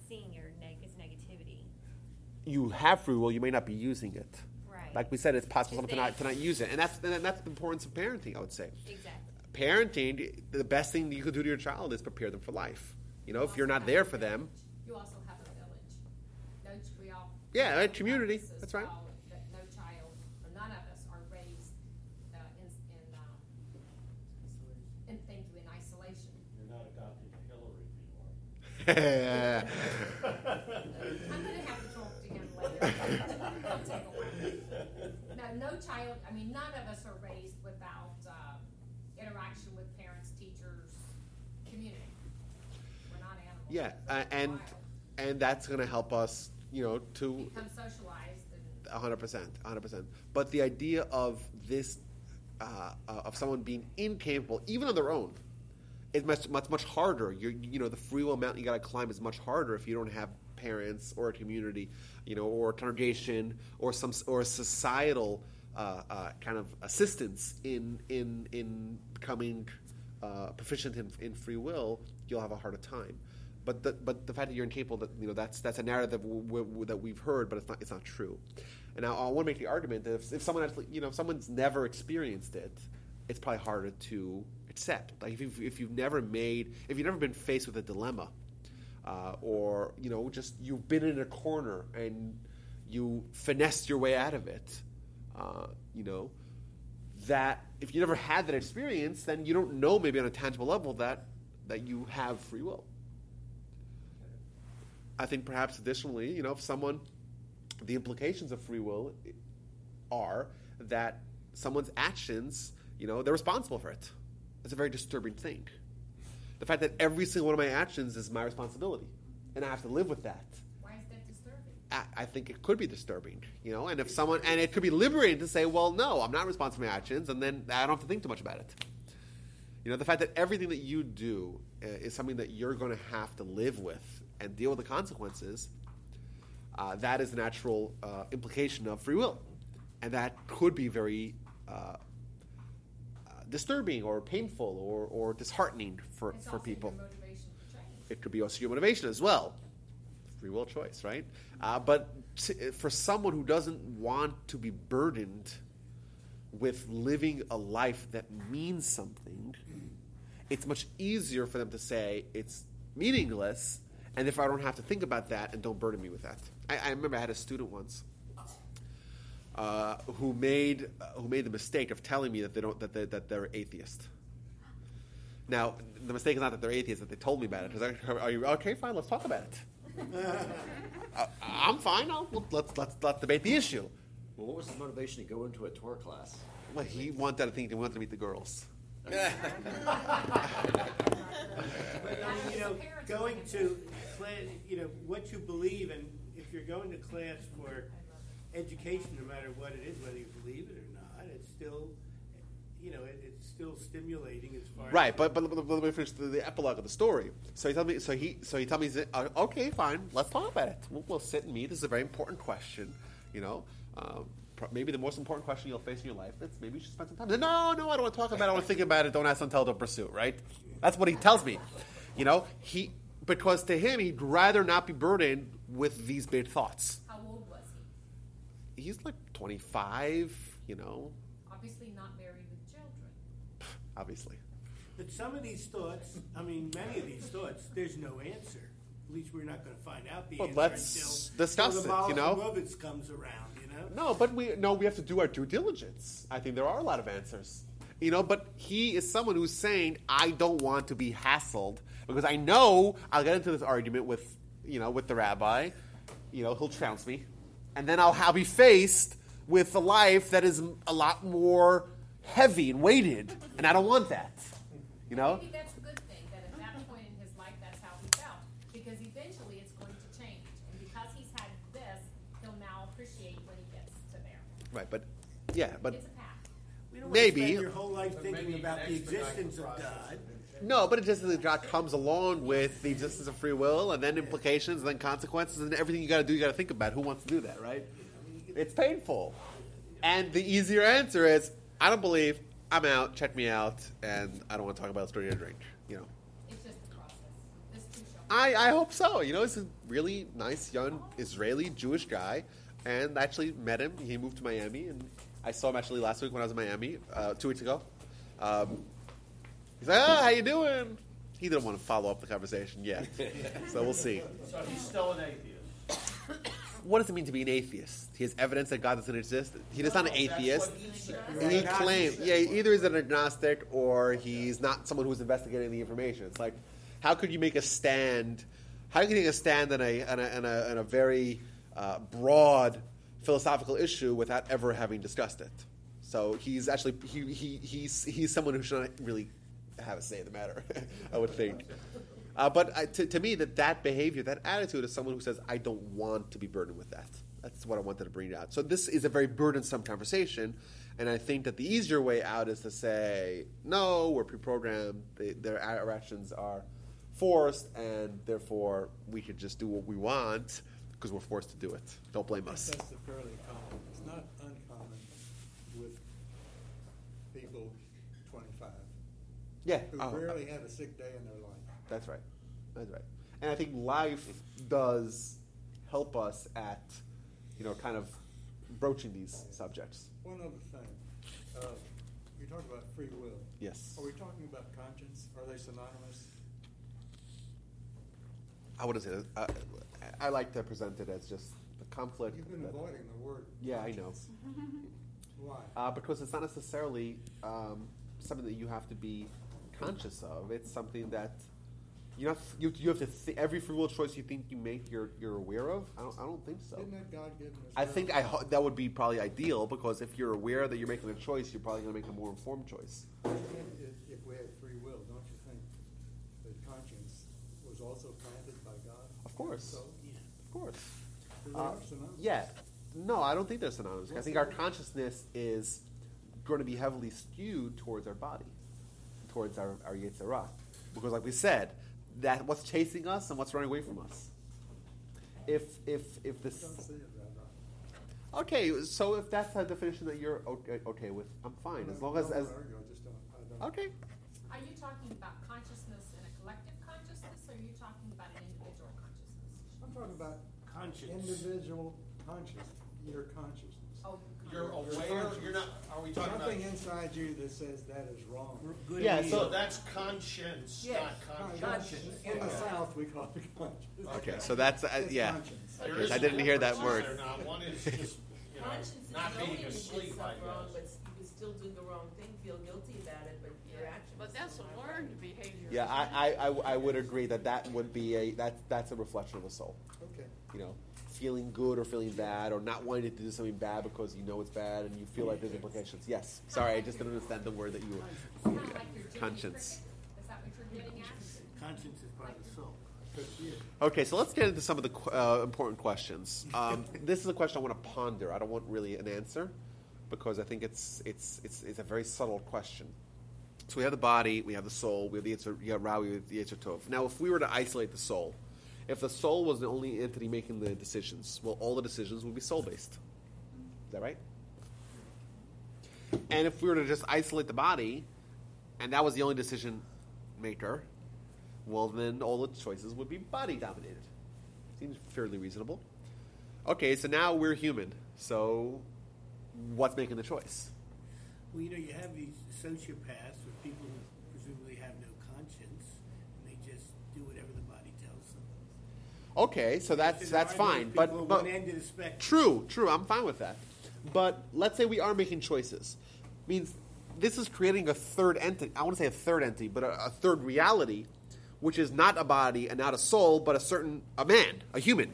seeing are neg- is negativity. You have free will, you may not be using it. Right. Like we said, it's possible Just someone to not, to not use it. And that's, and that's the importance of parenting, I would say. Exactly. Parenting, the best thing you can do to your child is prepare them for life. You know, if you're not there for them, You also have a village. No, ch- we all. Yeah, a we community. That's right. well, That no child, or none of us are raised, uh, in, in, uh, in, thank you, in isolation. You're not adopted Hillary if No, no child, I mean, none of us are raised without, uh, interaction with parents, teachers, community. We're not animals. yeah, uh, and wild. and that's going to help us, you know, to Become socialized and. Hundred percent, hundred percent. But the idea of this, uh, uh, of someone being incapable, even on their own, is much much much harder. You're, you know, the free will mountain you got to climb is much harder if you don't have parents or a community, you know, or a congregation or some or a societal uh, uh, kind of assistance in in in becoming uh, proficient in, in free will. You'll have a harder time. But the, but the fact that you're incapable, that you know, that's that's a narrative that, w- w- that we've heard, but it's not it's not true. And now I want to make the argument that if, if someone actually, you know, if someone's never experienced it, it's probably harder to accept. Like if you've, if you've never made, if you've never been faced with a dilemma, uh, or you know, just you've been in a corner and you finessed your way out of it. Uh, you know, that if you never had that experience, then you don't know maybe on a tangible level that that you have free will. I think perhaps additionally, you know, if someone, the implications of free will are that someone's actions, you know, they're responsible for it. It's a very disturbing thing. The fact that every single one of my actions is my responsibility, and I have to live with that. Why is that disturbing? I, I think it could be disturbing, you know, and if someone, and it could be liberating to say, well, no, I'm not responsible for my actions, and then I don't have to think too much about it. You know, the fact that everything that you do uh, is something that you're going to have to live with and deal with the consequences, uh, that is the natural uh, implication of free will. And that could be very uh, disturbing or painful or, or disheartening for, It's for people. your motivation for change. It could be also your motivation as well. Free will choice, right? Uh, but t- for someone who doesn't want to be burdened with living a life that means something, it's much easier for them to say it's meaningless, and if I don't have to think about that, and don't burden me with that. I, I remember I had a student once uh, who made uh, who made the mistake of telling me that they don't that they, that they're atheist. Now, the mistake is not that they're atheists; that they told me about it. Because are you okay? Fine, let's talk about it. uh, I'm fine. I'll, let's let's let's debate the issue. Well, what was his motivation to go into a Torah class? Well, he wanted to think he wanted to meet the girls. But, I you know, going to class, you know, what you believe, and if you're going to class for education, no matter what it is, whether you believe it or not, it's still, you know, it, it's still stimulating as far Right, as but, but but let me finish the, the epilogue of the story. So he told me. So he so he told me. Uh, okay, fine. Let's talk about it. We'll, we'll sit and meet. This is a very important question. You know, um, maybe the most important question you'll face in your life. It's maybe you should spend some time. No, no, I don't want to talk about it. I want to think about it. Don't ask, don't don't pursue. Right? That's what he tells me. You know, he because to him he'd rather not be burdened with these big thoughts. How old was he? He's like twenty five. You know, Obviously not married with children. obviously. But some of these thoughts, I mean, many of these thoughts, there's no answer. At least we're not going to find out the Well, answer let's until, discuss until the it, you know? Malachim comes around, you know? No, but we no, we have to do our due diligence. I think there are a lot of answers. You know, but he is someone who's saying, I don't want to be hassled because I know I'll get into this argument with you know, with the rabbi. You know, he'll trounce me. And then I'll, I'll be faced with a life that is a lot more heavy and weighted. And I don't want that. You know? Maybe that's a good thing, that at that point in his life, that's how he felt. Because eventually it's going to change. And because he's had this, he'll now appreciate when he gets to there. Right, but yeah, but It's a path. We don't want to maybe spend your whole life But thinking about the existence of process. God. No, but it just that comes along with the existence of free will, and then implications, and then consequences, and everything you got to do. You got to think about who wants to do that, right? It's painful, and the easier answer is I don't believe. I'm out. Check me out, and I don't want to talk about the story or drink. You know, It's just a process. This too shall. I, I hope so. You know, he's a really nice young Israeli Jewish guy, and I actually met him. He moved to Miami, and I saw him actually last week when I was in Miami, uh, two weeks ago. Um, he's like, "Ah, how you doing?" He didn't want to follow up the conversation yet, so we'll see. So he's still an atheist. What does it mean to be an atheist? He has evidence that God doesn't exist. He is not an atheist. he. And he claims, yeah, either he's an agnostic or he's not someone who's investigating the information. It's like, how could you make a stand? How can you make a stand on a, on a, on a, on a very uh, broad philosophical issue without ever having discussed it? So he's actually he, he, he's he's someone who should not really have a say in the matter. I would think. Uh, but I, to, to me, that that behavior, that attitude, is someone who says, "I don't want to be burdened with that." That's what I wanted to bring out. So this is a very burdensome conversation, and I think that the easier way out is to say, "No, we're pre-programmed. Their actions are forced, and therefore we could just do what we want because we're forced to do it. Don't blame us." That's fairly common, it's not uncommon with people twenty-five Yeah, who oh, rarely have a sick day in their life. That's right. That's right. And I think life does help us at, you know, kind of broaching these subjects. One other thing, uh, you talked about free will. Yes. Are we talking about conscience? Are they synonymous? I wouldn't say that. Uh, I like to present it as just the conflict. You've been that- avoiding the word. Yeah, I know. Why? Uh, because it's not necessarily um, something that you have to be conscious of. It's something that you have you, you have to th- every free will choice you think you make you're you're aware of. I don't I don't think so. Isn't that God given? I think I ho- that would be probably ideal because if you're aware that you're making a choice, you're probably going to make a more informed choice. If, if we had free will, don't you think that conscience was also planted by God? Of course. So, Of course. so they Uh, synonymous. yeah. No, I don't think they're synonymous. I think our consciousness is going to be heavily skewed towards our body, towards our, our Yetzer Hara. Because, like we said, that what's chasing us and what's running away from us. If, if, if this. don't see it, Rabbi. Okay, so if that's a definition that you're okay, okay with, I'm fine. As long as. As don't argue, I just don't, I don't. okay. Are you talking about consciousness in a collective consciousness, or are you talking about an individual consciousness? I'm talking about Conscience. individual conscious, your consciousness. You're aware, you're not, are we talking about? Something inside you that says that is wrong. Good Yeah, and so- So evil. that's conscience, Yes. not Conscience. In the South, we call it conscience. Okay, so that's. Uh, It's yeah. conscience. There Okay, is I a didn't hear that word. there not? One is just, you know, Conscience is not knowing being did asleep, I something wrong, but guess. you can still do the wrong thing, feel guilty about it, but your actions. But that's a learned behavior. Yeah, I, I, I, I would agree that that would be a that that's a reflection of the soul. Okay. You know, feeling good or feeling bad, or not wanting to do something bad because you know it's bad and you feel like there's implications. Yes, sorry, I just didn't understand the word that you. were. kind of like Conscience. Is that what you're getting at? Conscience is part of the soul. Okay, so let's get into some of the uh, important questions. Um, this is a question I want to ponder. I don't want really an answer because I think it's it's it's, it's a very subtle question. So we have the body, we have the soul, we have the Yetzer, yeah, we have the Yetzer Tov. Now, if we were to isolate the soul, if the soul was the only entity making the decisions, well, all the decisions would be soul based. Is that right? And if we were to just isolate the body, and that was the only decision maker, well, then all the choices would be body dominated. Seems fairly reasonable. Okay, so now we're human. So, what's making the choice? Well, you know, you have these sociopaths or people who presumably have no conscience, and they just do whatever the body tells them. Okay, so that's that's fine. But, but one end of the spectrum. true, true. I'm fine with that. But let's say we are making choices. Means this is creating a third entity. I want to say a third entity, but a, a third reality, which is not a body and not a soul, but a certain a man, a human,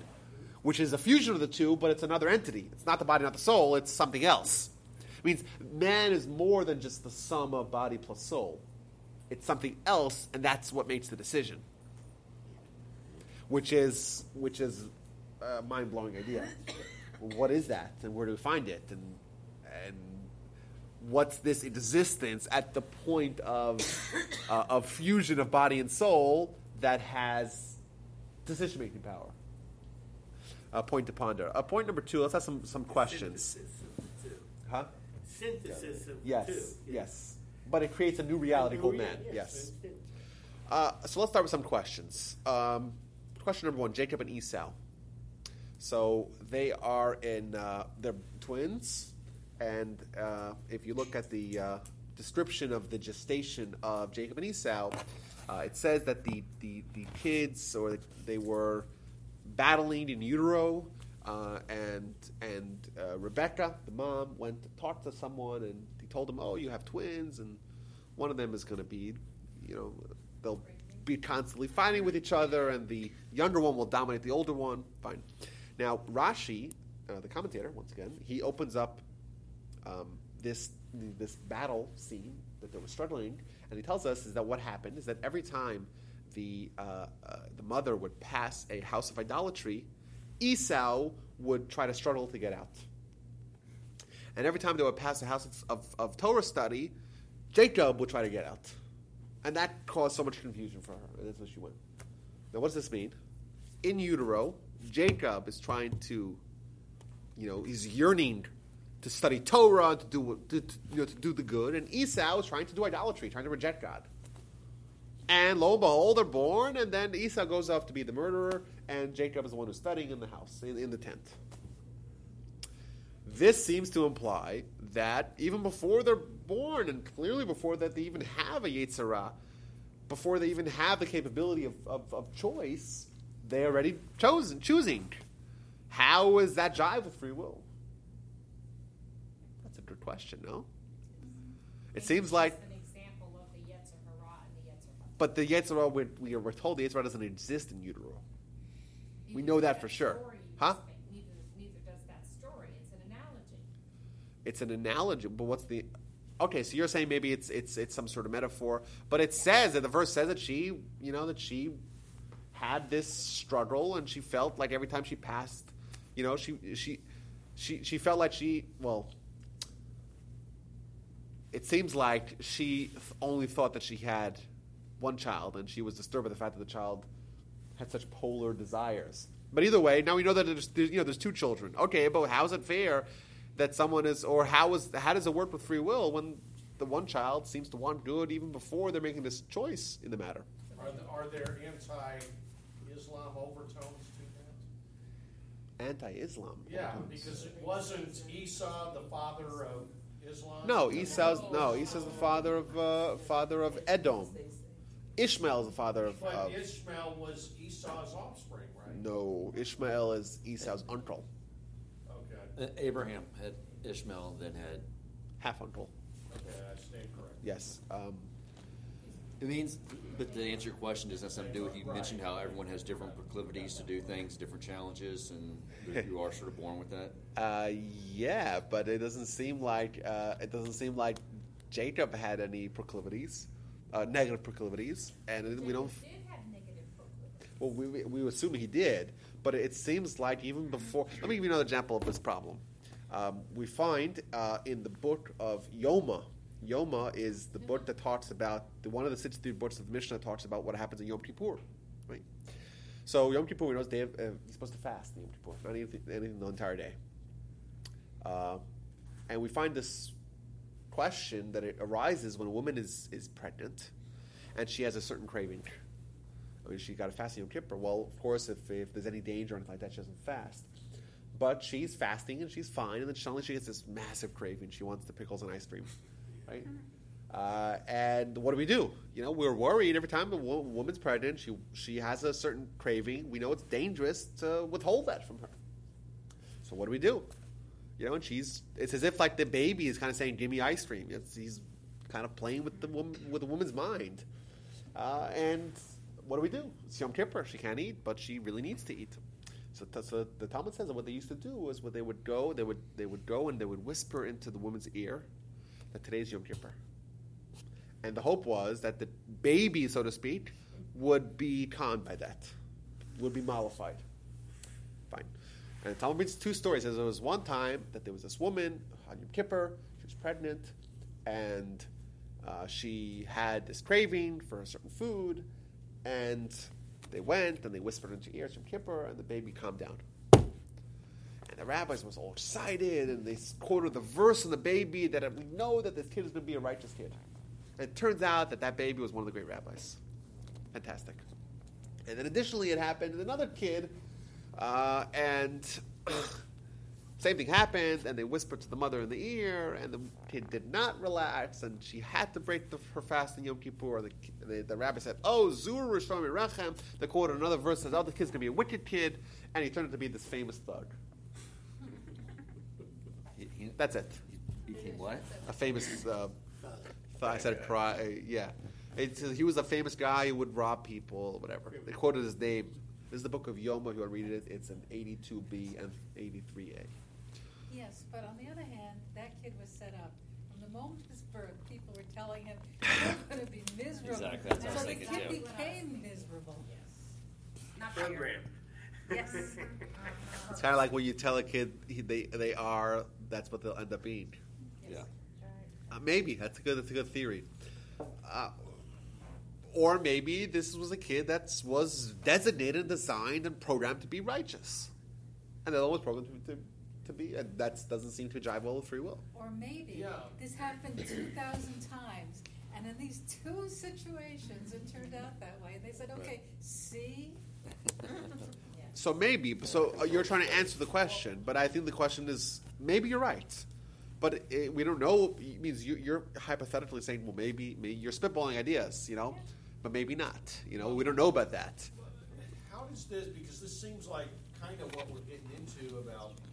which is a fusion of the two, but it's another entity. It's not the body, not the soul. It's something else. It means man is more than just the sum of body plus soul. It's something else, and that's what makes the decision. Which is which is a mind blowing idea. what is that, and where do we find it, and and what's this existence at the point of uh, of fusion of body and soul that has decision making power? A point to ponder. Uh, point number two. Let's have some some questions. Synthesis the two. Huh? Synthesis of Yes. two. Yes. But it creates a new reality called man. Yes, Yes. Uh, so let's start with some questions. Um, question number one: Jacob and Esau. So they are in uh, they're twins, and uh, if you look at the uh, description of the gestation of Jacob and Esau, uh, it says that the, the, the kids or they were battling in utero, uh, and and uh, Rebecca, the mom, went to talk to someone, and he told them, "Oh, you have twins, and one of them is going to be, you know, they'll be constantly fighting with each other, and the younger one will dominate the older one." Fine. Now Rashi, uh, the commentator, once again, he opens up um, this this battle scene that they were struggling, and he tells us is that what happened is that every time the uh, uh, the mother would pass a house of idolatry, Esau would try to struggle to get out, and every time they would pass a house of, of, of Torah study, Jacob would try to get out, and that caused so much confusion for her, and that's where she went. Now, what does this mean? In utero, Jacob is trying to, you know, he's yearning to study Torah, to do, to, to, you know, to do the good, and Esau is trying to do idolatry, trying to reject God. And lo and behold, they're born, and then Esau goes off to be the murderer, and Jacob is the one who's studying in the house, in, in the tent. This seems to imply that even before they're born, and clearly before that they even have a Yetzer Hara, before they even have the capability of, of, of choice, they already chosen choosing. How is that jive with free will? That's a good question, no? It seems like, An example of the Yetzer Hara and the Yetzer Hara. but the Yetzer Hara, we, we are told the Yetzer Hara doesn't exist in utero. We know that for sure. Huh? Neither, neither does that story. It's an analogy. It's an analogy, but what's the? Okay, so you're saying maybe it's it's it's some sort of metaphor, but it says that the verse says that she, you know, that she had this struggle and she felt like every time she passed, you know, she she she she felt like she well. It seems like she only thought that she had one child, and she was disturbed by the fact that the child had such polar desires. But either way, now we know that there's, you know there's two children. Okay, but how is it fair that someone is, or how is how does it work with free will when the one child seems to want good even before they're making this choice in the matter? Are, th- are there anti-Islam overtones to that? Anti-Islam. Yeah, because it wasn't Esau the father of Islam. No, Esau's no Esau's the father of uh, father of Edom. Ishmael is the father of. But Ishmael was Esau's offspring, right? no, Ishmael is Esau's uncle, Abraham had Ishmael, then had. half uncle. okay, I stand corrected. Yes. Um, It means, but to answer your question, does that have something to do with, you mentioned how everyone has different proclivities to do things, different challenges, and that you are sort of born with that? Uh, yeah, but it doesn't seem like uh, it doesn't seem like Jacob had any proclivities, uh, negative proclivities, and we don't. Did have negative proclivities. Well, we, we, we assume he did, but it seems like even before. Let me give you another example of this problem. Um, we find uh, in the book of Yoma. Yoma is the book that talks about the one of the sixty-three books of the Mishnah talks about what happens in Yom Kippur, right? So Yom Kippur, we know, of, uh, you're supposed to fast in Yom Kippur, not anything, anything the entire day. Uh, and we find this question that it arises when a woman is, is pregnant and she has a certain craving. I mean, she got a fast Yom Kippur. Well, of course, if, if there's any danger or anything like that, she doesn't fast. But she's fasting and she's fine, and then suddenly she gets this massive craving. She wants the pickles and ice cream, right? Uh, and what do we do? You know, we're worried every time a wo- woman's pregnant. She she has a certain craving. We know it's dangerous to withhold that from her. So what do we do? You know, and she's it's as if like the baby is kind of saying, "Give me ice cream." It's, he's kind of playing with the woman with the woman's mind. Uh, and what do we do? It's Yom Kippur. She can't eat, but she really needs to eat. So, so the Talmud says that what they used to do was what they would go, they would they would go and they would whisper into the woman's ear that today's Yom Kippur. And the hope was that the baby, so to speak, would be calmed by that, would be mollified. Fine. And the Talmud reads two stories. There was one time that there was this woman on Yom Kippur. She was pregnant, and uh, she had this craving for a certain food, and they went and they whispered into ears from Kippur, and the baby calmed down. And the rabbis was all excited, and they quoted the verse on the baby that we know that this kid is going to be a righteous kid. And it turns out that that baby was one of the great rabbis. Fantastic. And then additionally, it happened with another kid, uh, and same thing happened, and they whispered to the mother in the ear, and the kid did not relax, and she had to break the, her fast in Yom Kippur. The, the, the rabbi said, "Oh, Zur Rishon Rechem." They quoted another verse says, "Oh, the kid's gonna be a wicked kid," and he turned out to be this famous thug. He, he, That's it. he became what? A famous. Uh, I said, cry. Uh, yeah. It's, he was a famous guy who would rob people, whatever. They quoted his name. This is the book of Yoma. If you want to read it, it's an 82b and 83a. Yes, but on the other hand, that kid was set up. From the moment of his birth, people were telling him, you're going to be miserable. Exactly, that's what I was so the thinking kid too. became miserable. Yes. Not fair. Program. Yes. It's kind of like when you tell a kid he, they they are, that's what they'll end up being. Yeah. Uh, maybe that's a good that's a good theory. Uh, or maybe this was a kid that was designated, designed, and programmed to be righteous, and the other one was programmed to, to, to be, and that doesn't seem to jive well with free will. Or maybe Yeah. this happened 2,000 times, and in these two situations, it turned out that way. And They said, okay, see? So maybe, so uh, you're trying to answer the question, but I think the question is maybe you're right, but it, we don't know. It means you, you're hypothetically saying, well, maybe, maybe you're spitballing ideas, you know, but maybe not. You know, we don't know about that. How does this, because this seems like kind of what we're getting into about, you know,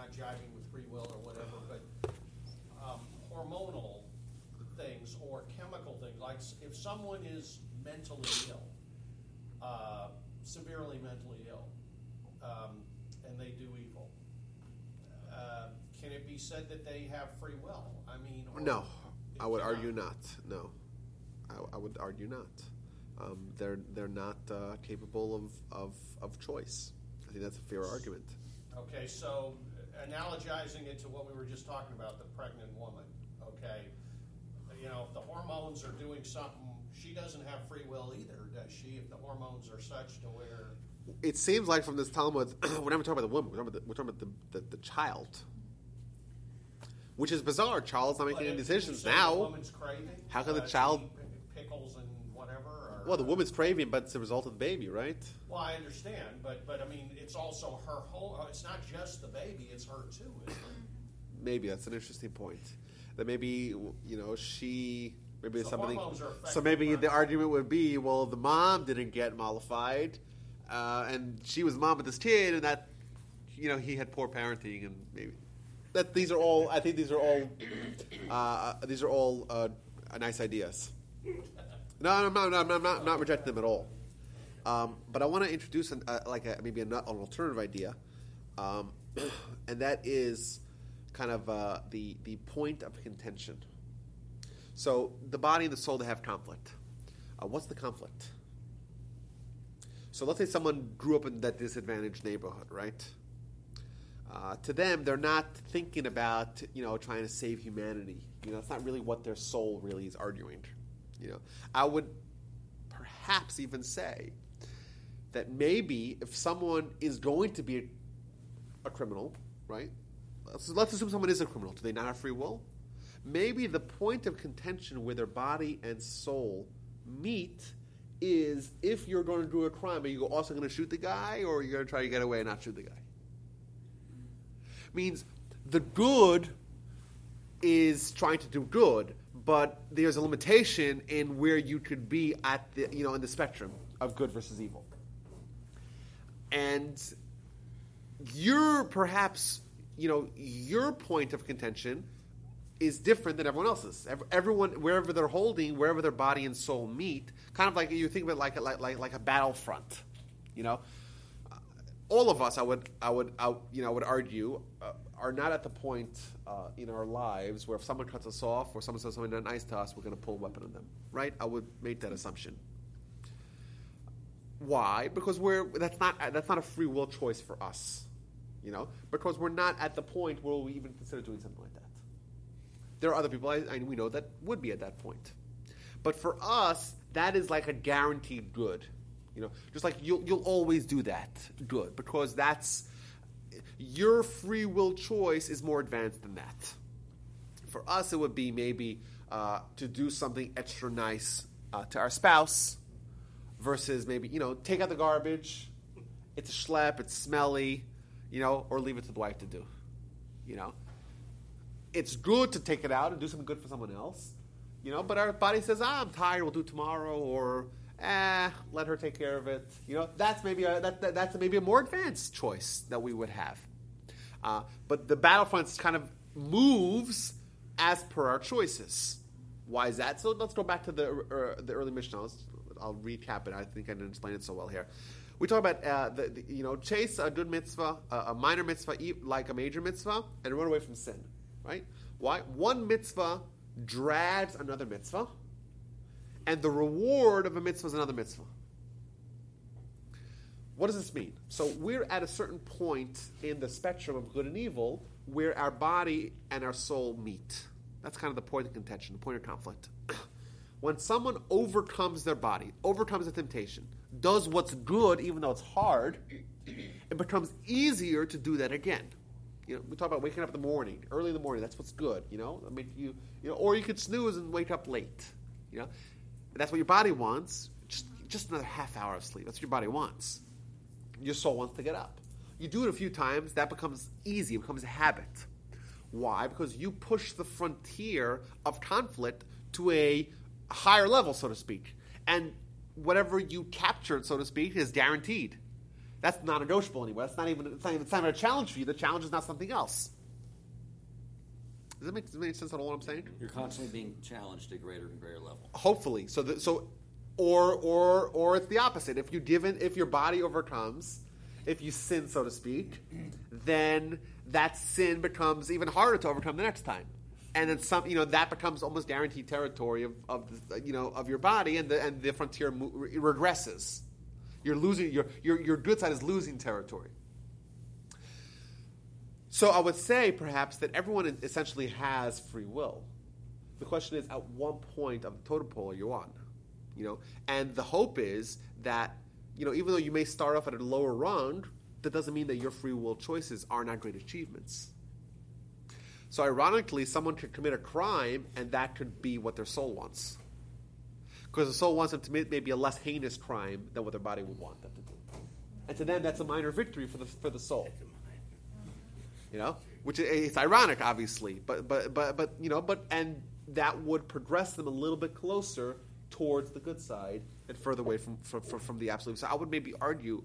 not jiving with free will or whatever, but um, hormonal things or chemical things, like if someone is mentally ill, uh, severely mentally ill, um, and they do evil, uh, can it be said that they have free will? I mean, or- No, I would It argue not. No, I, I would argue not. Um, they're they're not uh, capable of, of, of choice. I think that's a fair argument. Okay, so analogizing it to what we were just talking about, the pregnant woman, okay? You know, if the hormones are doing something, she doesn't have free will either, does she? If the hormones are such to where, It seems like from this Talmud, we're not even talking about the woman. We're talking about the, talking about the, the, the child, which is bizarre. Child's not making any decisions now. The woman's craving. How can the uh, child- eat pickles and whatever? Or, Well, the woman's craving, but it's a result of the baby, right? Well, I understand, but but I mean, it's also her whole. uh, It's not just the baby; it's her too. Isn't it? Maybe that's an interesting point. That maybe you know she maybe So something. hormones are affecting So maybe the argument would be, well, the mom didn't get mollified, uh, and she was the mom of this kid, and that you know he had poor parenting, and maybe that these are all. I think these are all. Uh, these are all uh, nice ideas. No, I'm not, I'm not, I'm not, not rejecting them at all. Um, but I want to introduce an, uh, like a, maybe an, an alternative idea, um, and that is kind of uh, the the point of contention. So the body and the soul they have conflict. Uh, what's the conflict? So let's say someone grew up in that disadvantaged neighborhood, right? Uh, to them, they're not thinking about you know trying to save humanity. You know, it's not really what their soul really is arguing. You know, I would perhaps even say that maybe if someone is going to be a, criminal, right? Let's, let's assume someone is a criminal. Do they not have free will? Maybe the point of contention where their body and soul meet is if you're going to do a crime, are you also going to shoot the guy, or are you going to try to get away and not shoot the guy? Means the good is trying to do good, but there's a limitation in where you could be at the you know in the spectrum of good versus evil. And your perhaps you know your point of contention is different than everyone else's. Everyone wherever they're holding, wherever their body and soul meet, kind of like you think of it like a, like like, a battlefront, you know. All of us, I would, I would, I, you know, I would argue, uh, are not at the point uh, in our lives where if someone cuts us off or someone says something not nice to us, we're going to pull a weapon on them, right? I would make that assumption. Why? Because we're that's not that's not a free will choice for us, you know. Because we're not at the point where we even consider doing something like that. There are other people, I, I, we know, that would be at that point. But for us, that is like a guaranteed good. You know, just like you'll, you'll always do that good because that's your free will choice is more advanced than that. For us, it would be maybe uh, to do something extra nice uh, to our spouse versus maybe, you know, take out the garbage. It's a schlep, it's smelly, you know, or leave it to the wife to do, you know it's good to take it out and do something good for someone else, you know. But our body says, "Ah, I'm tired. We'll do tomorrow," or "Eh, let her take care of it." You know, that's maybe a, that, that, that's maybe a more advanced choice that we would have. Uh, but the battlefront kind of moves as per our choices. Why is that? So let's go back to the uh, the early Mishnah. Let's, I'll recap it. I think I didn't explain it so well here. We talk about uh, the, the, you know chase a good mitzvah, a, minor mitzvah, like a major mitzvah, and run away from sin. Right? Why? One mitzvah drags another mitzvah, and the reward of a mitzvah is another mitzvah. What does this mean? So we're at a certain point in the spectrum of good and evil where our body and our soul meet. That's kind of the point of contention, the point of conflict. when someone overcomes their body, overcomes the temptation, does what's good even though it's hard, it becomes easier to do that again. You know, we talk about waking up in the morning, early in the morning. That's what's good. You know, I mean, you you know, or you could snooze and wake up late. You know, that's what your body wants. Just just another half hour of sleep. That's what your body wants. Your soul wants to get up. You do it a few times, that becomes easy. It becomes a habit. Why? Because you push the frontier of conflict to a higher level, so to speak. And whatever you captured, so to speak, is guaranteed. That's not negotiable anymore. That's not even it's not even, it's not even a challenge for you. The challenge is not something else. Does that make, does that make sense at all? What I'm saying? You're constantly being challenged to a greater and greater level. Hopefully, so that so, or or or it's the opposite. If you given if your body overcomes, if you sin, so to speak, then that sin becomes even harder to overcome the next time, and then some you know that becomes almost guaranteed territory of, of the, you know of your body, and the and the frontier mo- regresses. You're losing your your your good side is losing territory. So I would say perhaps that everyone essentially has free will. The question is, at what point of the totem pole are you on? You know, and the hope is that you know, even though you may start off at a lower rung, that doesn't mean that your free will choices are not great achievements. So ironically, someone could commit a crime, and that could be what their soul wants, because the soul wants them to commit maybe a less heinous crime than what their body would want them to do, and to them that's a minor victory for the for the soul. You know? Which is, it's ironic obviously but but but but you know but and that would progress them a little bit closer towards the good side and further away from from, from, from the absolute. So i would maybe argue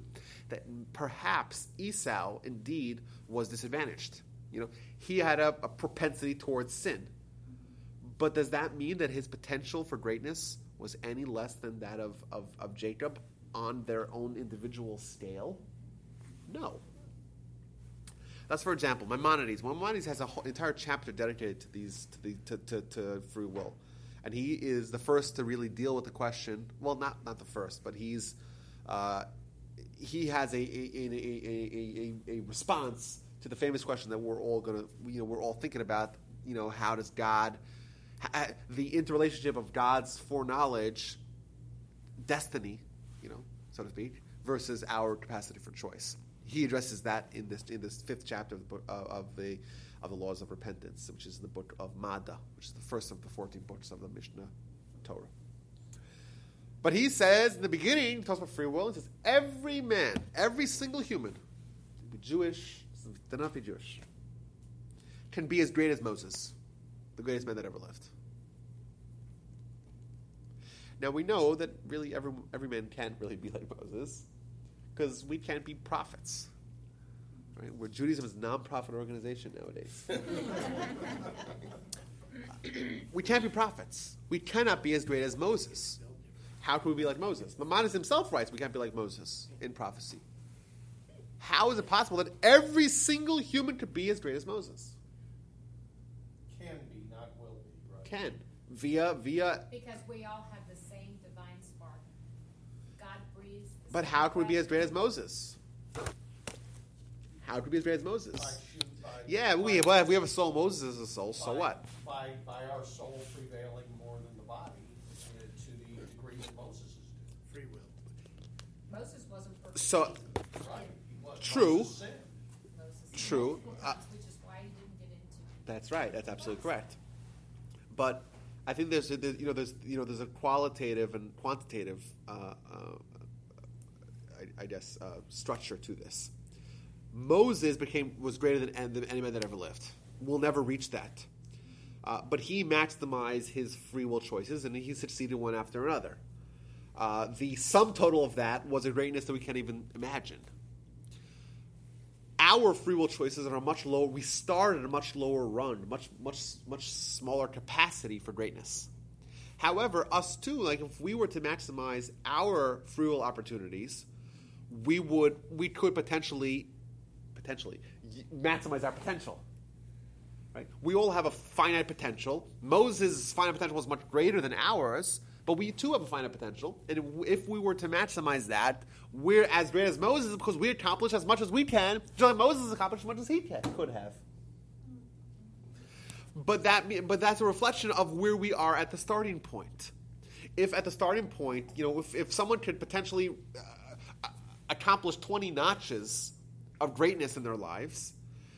that perhaps esau indeed was disadvantaged. You know he had a, a propensity towards sin. But does that mean that his potential for greatness was any less than that of, of, of jacob on their own individual scale? No. That's for example, Maimonides. Maimonides has an entire chapter dedicated to these to, the, to, to, to, free will, and he is the first to really deal with the question. Well, not not the first, but he's uh, he has a a, a, a, a, response to the famous question that we're all gonna you know we're all thinking about. You know, how does God the interrelationship of God's foreknowledge, destiny, you know, so to speak, versus our capacity for choice he addresses that in this in this fifth chapter of the book, uh, of the of the laws of repentance, which is the book of Mada, which is the first of the fourteen books of the Mishneh Torah. But he says in the beginning, he talks about free will. He says every man, every single human, be Jewish, they're not be Jewish, can be as great as Moses, the greatest man that ever lived. Now we know that really every every man can't really be like Moses because we can't be prophets. Right? Where Judaism is a non-profit organization nowadays. we can't be prophets. We cannot be as great as Moses. How can we be like Moses? Maimonides himself writes we can't be like Moses in prophecy. How is it possible that every single human could be as great as Moses? Can be, not will be, right? Can. Via, via. Because we all have the same divine spark. God breathes. the But how can we be as great as Moses? How can we be as great as Moses? By shoot- by- Yeah, we, by- well, we have a soul, Moses is a soul, so what? By, by our soul prevailing more than the body uh, to the degree that Moses is Free will. Moses wasn't perfect. So. Right. Was- True. Moses sinned. Moses True. Uh, which is why he didn't get into. That's right. That's absolutely correct. But I think there's, a, you know there's you know there's a qualitative and quantitative uh, uh, I, guess uh, structure to this. Moses became was greater than, than any man that ever lived. We'll never reach that. Uh, but he maximized his free will choices, and he succeeded one after another. Uh, the sum total of that was a greatness that we can't even imagine our free will choices are much lower. We start at a much lower run, much much much smaller capacity for greatness. However, us too, like if we were to maximize our free will opportunities, we would we could potentially potentially maximize our potential. Right? We all have a finite potential. Moses' finite potential was much greater than ours, but we too have a finite potential. And if we were to maximize that, we're as great as Moses because we accomplish as much as we can, just like Moses accomplished as much as he can, could have. But that, but that's a reflection of where we are at the starting point. If at the starting point, you know, if, if someone could potentially uh, accomplish 20 notches of greatness in their lives,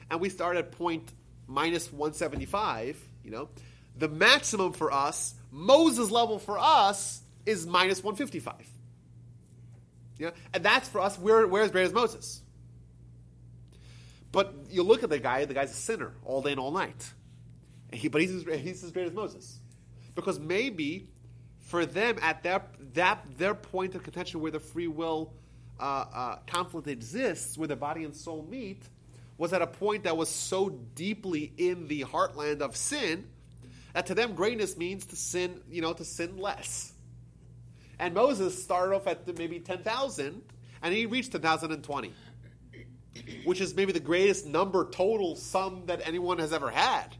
and we start at point minus 175, you know, the maximum for us, Moses level for us, is minus 155. Yeah, and that's for us. We're, we're as great as Moses. But you look at the guy; the guy's a sinner all day and all night. And he, but he's he's as great as Moses, because maybe for them at their that their point of contention where the free will uh, uh, conflict exists, where the body and soul meet, was at a point that was so deeply in the heartland of sin that to them greatness means to sin, you know, to sin less. And Moses started off at maybe ten thousand, and he reached ten thousand and twenty, which is maybe the greatest number total sum that anyone has ever had.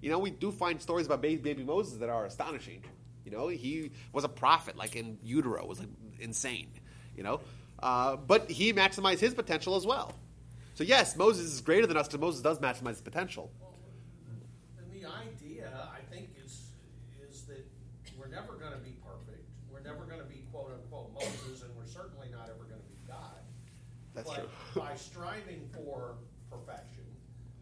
You know, we do find stories about baby, baby Moses that are astonishing. You know, he was a prophet, like in utero, was like insane. You know, uh, but he maximized his potential as well. So yes, Moses is greater than us because Moses does maximize his potential. And the idea, I think, is is that we're never going to be perfect. We're never going to be quote unquote Moses, and we're certainly not ever going to be God. That's but true. by striving for perfection,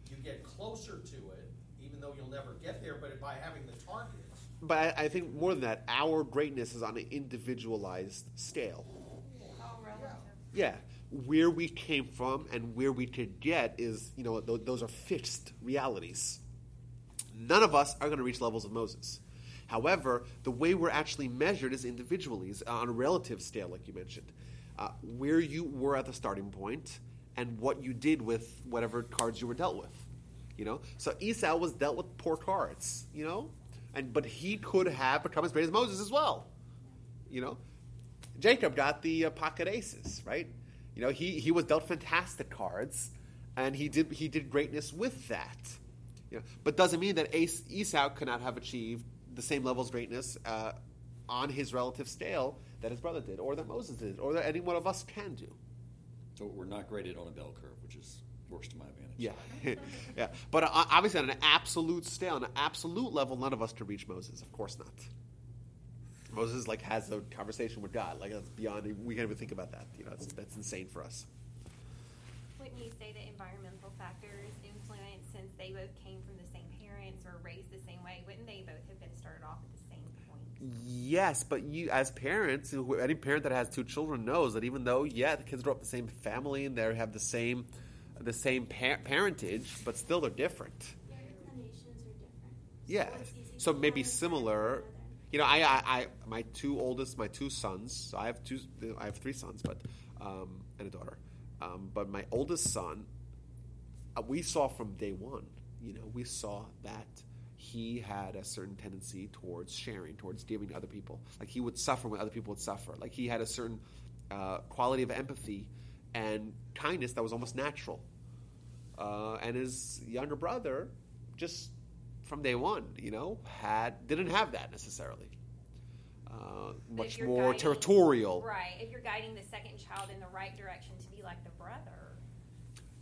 you get closer to it, even though you'll never get there. But by having the targets, But I, I think more than that, our greatness is on an individualized scale. Yeah, where we came from and where we could get is, you know, th- those are fixed realities. None of us are going to reach levels of Moses. However, the way we're actually measured is individually, is on a relative scale, like you mentioned. Uh, where you were at the starting point and what you did with whatever cards you were dealt with. You know, so Esau was dealt with poor cards. You know, and but he could have become as great as Moses as well. You know, Jacob got the uh, pocket aces, right? You know, he, he was dealt fantastic cards, and he did he did greatness with that. You know, but doesn't mean that Ace, Esau could not have achieved the same level of greatness uh, on his relative scale that his brother did, or that Moses did, or that any one of us can do. So we're not graded on a bell curve, which is works to my advantage. Yeah, yeah. But uh, obviously, on an absolute scale, on an absolute level, none of us could reach Moses. Of course not. Moses like has a conversation with God. Like that's beyond. We can't even think about that. You know, that's, that's insane for us. Wouldn't you say that environmental factors influence since they both came from the same parents or raised the same way? Wouldn't they both have been started off at the same point? Yes, but you, as parents, any parent that has two children knows that even though, yeah, the kids grow up in the same family and they have the same, the same pa- parentage, but still they're different. Their inclinations are different. Yeah. So it's So maybe follow one similar. You know, I, I, I, my two oldest, my two sons. So I have two. I have three sons, but um, and a daughter. Um, but my oldest son, uh, we saw from day one. You know, we saw that he had a certain tendency towards sharing, towards giving to other people. Like he would suffer when other people would suffer. Like he had a certain uh, quality of empathy and kindness that was almost natural. Uh, and his younger brother, just from day one, you know, had didn't have that necessarily. Uh, much more guiding- territorial. Right. If you're guiding the second child in the right direction to be like the brother.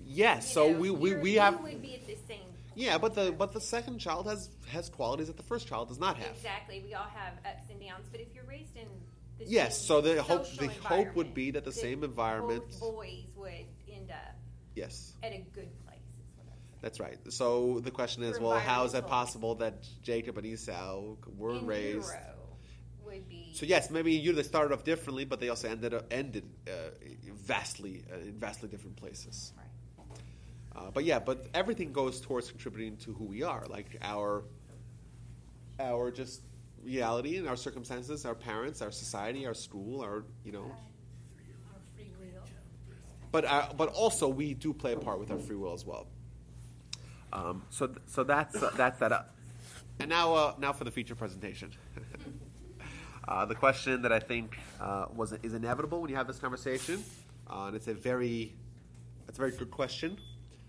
Yes, so know, we, we, we have would be at the same. yeah, but the but the second child has has qualities that the first child does not have. Exactly. We all have ups and downs, but if you're raised in the Yes, so the hope the hope would be that the same environment. boys would end up Yes, at a good place. Is what I'm saying. That's right. So the question is, For well, how is that environmental. possible that Jacob and Esau were In raised? would be. So yes, maybe you they started off differently, but they also ended up, ended uh, vastly uh, in vastly different places. Right. Uh, but yeah, but everything goes towards contributing to who we are, like our our just reality and our circumstances, our parents, our society, our school, our you know. Our free will. But uh, but also we do play a part with our free will as well. Um, so th- so that's uh, that's that up. And now uh, now for the feature presentation. uh, the question that I think uh, was is inevitable when you have this conversation, uh, and it's a very it's a very good question.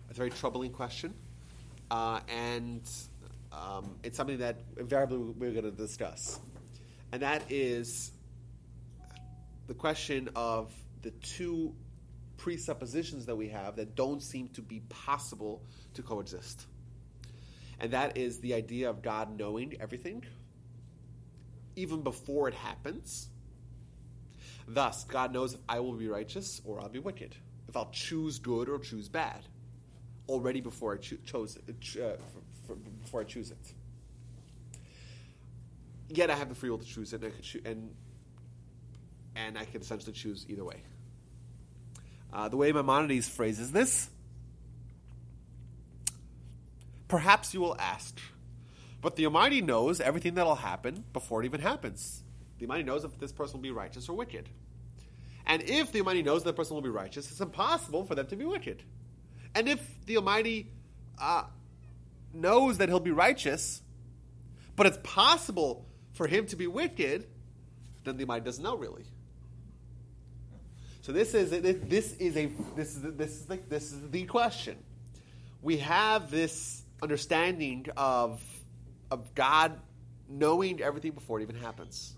It's a very troubling question, uh, and um, it's something that invariably we're going to discuss, and that is the question of the two presuppositions that we have that don't seem to be possible to coexist. And that is the idea of God knowing everything, even before it happens. Thus, God knows if I will be righteous or I'll be wicked, if I'll choose good or choose bad, already before I cho- chose it, uh, f- f- before I choose it. Yet I have the free will to choose it, and I could choo- and and I can essentially choose either way. Uh, the way Maimonides phrases this, perhaps you will ask, but the Almighty knows everything that'll happen before it even happens. The Almighty knows if this person will be righteous or wicked. And if the Almighty knows that person will be righteous, it's impossible for them to be wicked. And if the Almighty uh, knows that he'll be righteous, but it's possible for him to be wicked, then the Almighty doesn't know really. So this is this is a this is this is the, this is the question. We have this understanding of of God knowing everything before it even happens.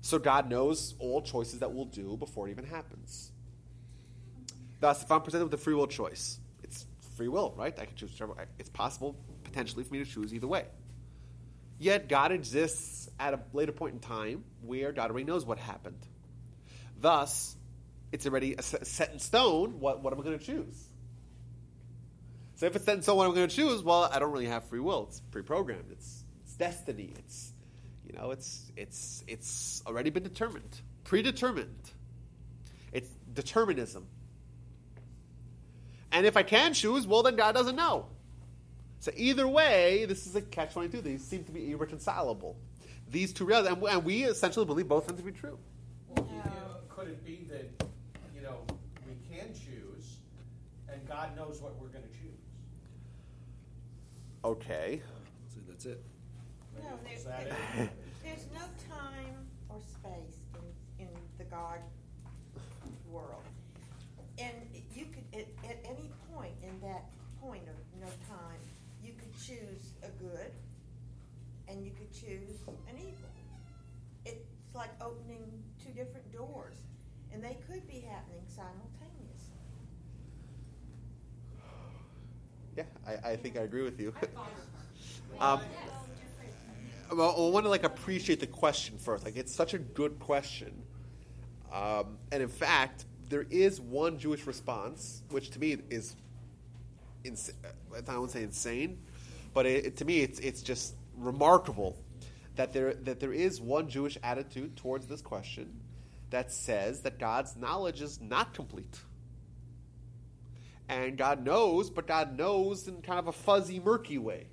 So God knows all choices that we'll do before it even happens. Thus, if I'm presented with a free will choice, it's free will, right? I can choose whichever. It's possible potentially for me to choose either way. Yet God exists at a later point in time where God already knows what happened. Thus, it's already set in stone what, what am I going to choose? So if it's set in stone what am I'm going to choose, well, I don't really have free will. It's pre-programmed. It's, it's destiny. It's you know, it's it's it's already been determined, predetermined. It's determinism. And if I can choose, well, then God doesn't know. So either way, this is a catch-22. These seem to be irreconcilable. These two realities, and we essentially believe both of them to be true. Well, you know, could it be that you know we can choose, and God knows what we're going to choose? Okay. So that's it. No, Is there, that it? there's no time or space in, in the God world. And you could, at, at any point in that point of no time, you could choose a good and you could choose an evil. It's like opening two different doors, and they could be happening simultaneously. Yeah, I, think I agree with you. um, well, I want to like appreciate the question first. Like, it's such a good question, um, and in fact, there is one Jewish response, which to me is, ins- I don't say insane, but it, it- to me it's it's just remarkable that there that there is one Jewish attitude towards this question that says that God's knowledge is not complete. And God knows, but God knows in kind of a fuzzy, murky way.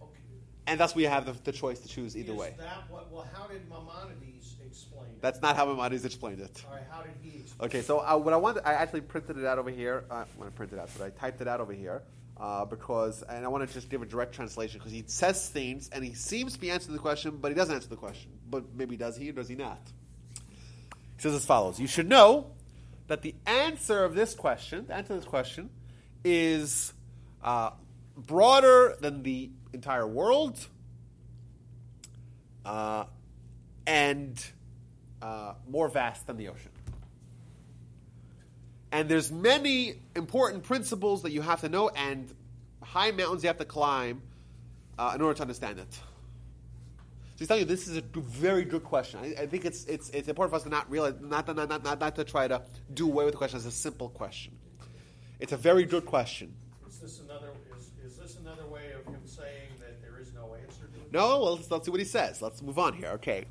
Okay. And thus we have the, the choice to choose either Is way. that what? Well, how did Maimonides explain it? That's not how Maimonides explained it. All right, how did he explain? Okay, so uh, what I wanted, I actually printed it out over here. Uh, when I printed it out, but I typed it out over here uh, because, and I want to just give a direct translation because he says things and he seems to be answering the question, but he doesn't answer the question. But maybe does he or does he not? He says as follows: You should know that the answer of this question, the answer to this question, is uh, broader than the entire world, uh, and uh, more vast than the ocean. And there's many important principles that you have to know, and high mountains you have to climb uh, in order to understand it. So he's telling you this is a very good question. I, I think it's, it's, it's important for us to not realize, not, to- not, not, not, not to try to do away with the question as a simple question. It's a very good question. Is this another? Is, is this another way of him saying that there is no answer to it? No, well, let's, let's see what he says. Let's move on here. Okay.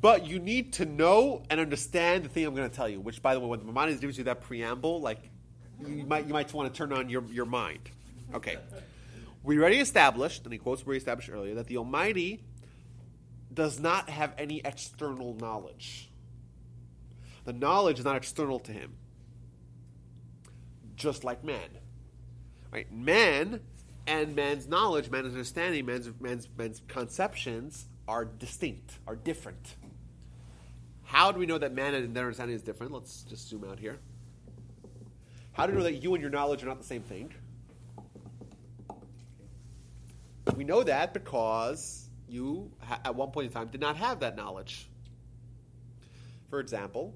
But you need to know and understand the thing I'm going to tell you. Which, by the way, when the Maimonides gives you that preamble, like you might you might want to turn on your, your mind. Okay. We already established, and he quotes we established earlier, that the Almighty does not have any external knowledge. The knowledge is not external to him, just like man. Right? Man and man's knowledge, man's understanding, man's, man's, man's conceptions are distinct, are different. How do we know that man and their understanding is different? Let's just zoom out here. How do we know that you and your knowledge are not the same thing? We know that because you, at one point in time, did not have that knowledge. For example,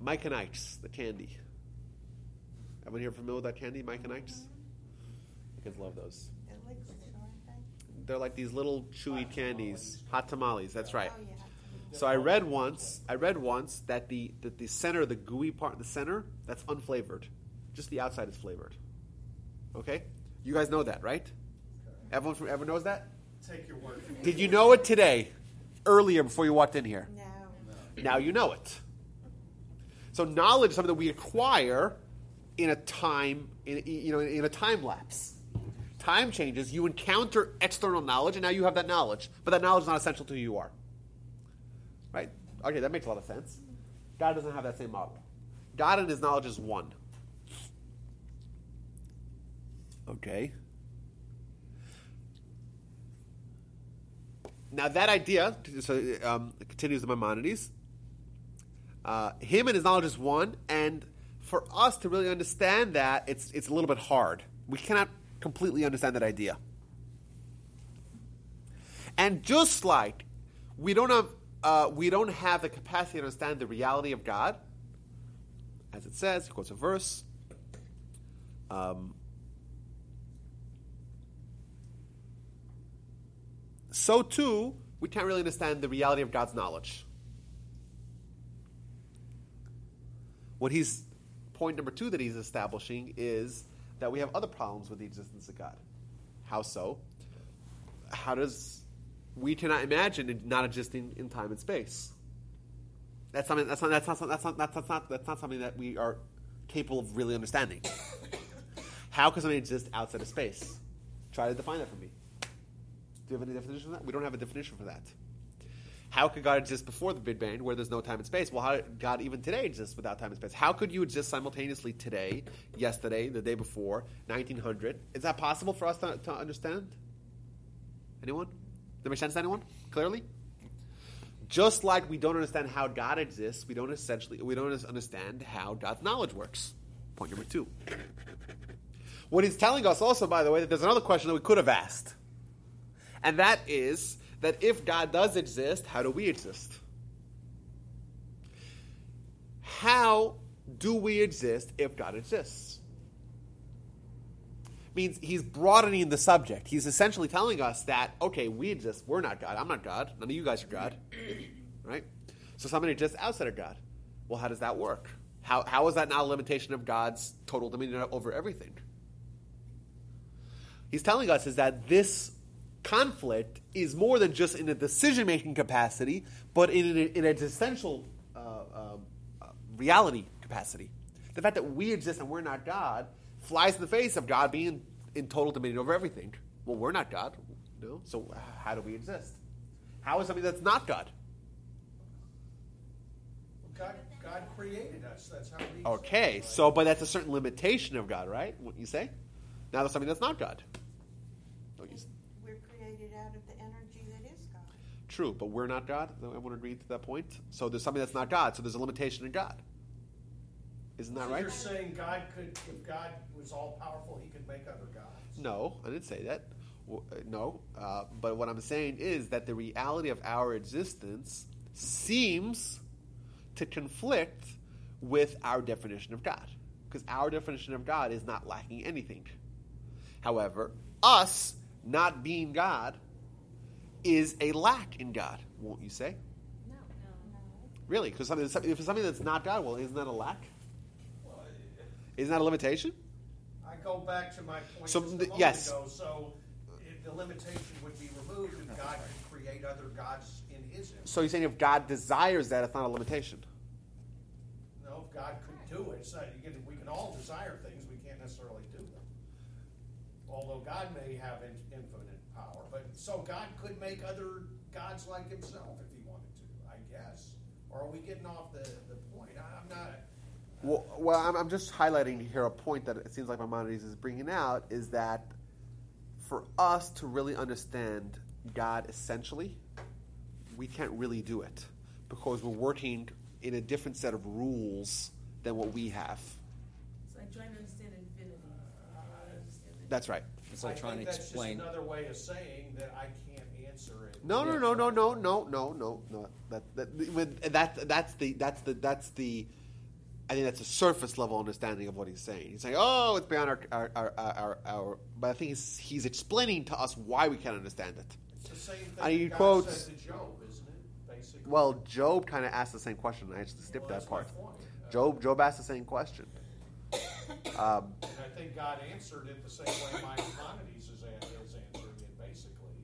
Mike and Ike's, the candy. Everyone here familiar with that candy, Mike and Ike's? You kids love those. They're liquids, aren't they? They're like these little chewy candies, hot tamales. That's right. Oh, yeah. So I read once, I read once that the that the center, the gooey part, the center, that's unflavored. Just the outside is flavored. Okay, you guys know that, right? Everyone from everyone knows that. Take your word. for it. Did you know it today, earlier before you walked in here? No. Now you know it. So knowledge is something that we acquire in a time, in, you know, in a time lapse. time changes, you encounter external knowledge, and now you have that knowledge. But that knowledge is not essential to who you are. Right? Okay, that makes a lot of sense. God doesn't have that same model. God and his knowledge is one. Okay. Now that idea so, um, continues in Maimonides. Uh, him and his knowledge is one, and for us to really understand that, it's it's a little bit hard. We cannot completely understand that idea. And just like we don't have uh, we don't have the capacity to understand the reality of God, as it says, he quotes a verse. Um, so too, we can't really understand the reality of God's knowledge. What he's point number two that he's establishing is that we have other problems with the existence of God. How so? How does we cannot imagine it not existing in time and space? That's something. That's not. That's not. That's not. That's not. That's not something that we are capable of really understanding. How can something exist outside of space? Try to define that for me. Do you have any definition for that? We don't have a definition for that. How could God exist before the Big Bang, where there's no time and space? Well, how God even today exist without time and space? How could you exist simultaneously today, yesterday, the day before, 1900? Is that possible for us to, to understand? Anyone? Does that make sense to anyone? Clearly? Just like we don't understand how God exists, we don't essentially we don't understand how God's knowledge works. Point number two. What he's telling us also, by the way, that there's another question that we could have asked. And that is that if God does exist, how do we exist? How do we exist if God exists? Means he's broadening the subject. He's essentially telling us that, okay, we exist. We're not God. I'm not God. None of you guys are God. right? So somebody exists outside of God. Well, how does that work? How, how is that not a limitation of God's total dominion over everything? He's telling us is that this conflict is more than just in a decision making capacity, but in, in an existential uh, uh, uh, reality capacity. The fact that we exist and we're not God flies in the face of God being in total dominion over everything. Well, we're not God. No? So, how do we exist? How is something that's not God? God, God created us. That's how we. Okay, so, but that's a certain limitation of God, right? What you say? Now, there's something that's not God. Don't you We're created out of the energy that is God. True, but we're not God. I want to agree to that point. So there's something that's not God. So there's a limitation in God. Isn't that So right? You're saying God could, if God was all powerful, He could make other gods. No, I didn't say that. Uh, No, uh, but what I'm saying is that the reality of our existence seems to conflict with our definition of God, because our definition of God is not lacking anything. However, us not being God is a lack in God, won't you say? No, no. Really? Because something, if it's something that's not God, well, isn't that a lack? Isn't that a limitation? I go back to my point So, just a th- moment yes. ago. So if the limitation would be removed if God could create other gods in His image. So you're saying if God desires that, it's not a limitation. No, if God could do it, so you can, we can all desire things, we can't necessarily do them. Although God may have in, infinite power, but so God could make other gods like Himself if He wanted to, I guess. Or are we getting off the, the point? I, I'm not. Uh, well, well I'm, I'm just highlighting here a point that it seems like Maimonides is bringing out is that for us to really understand God essentially, we can't really do it because we're working in a different set of rules than what we have. It's like trying to understand infinity. Uh, I understand. That's right. It's like I trying to think explain. That's just another way of saying that I can't answer it. No, no, no, no, no, no, no, no, no. That, that, with, that, that's the, that's the, that's the. I think that's a surface level understanding of what he's saying. He's saying, "Oh, it's beyond our, our, our, our, our but I think he's, he's explaining to us why we can't understand it. It's the same thing And he God quotes- said to Job, isn't it? Basically. Well, Job kind of asked the same question. I actually skipped Well, that that's my part. point. Job, Job asked the same question. Um, and I think God answered it the same way Maimonides is, is answering it, basically.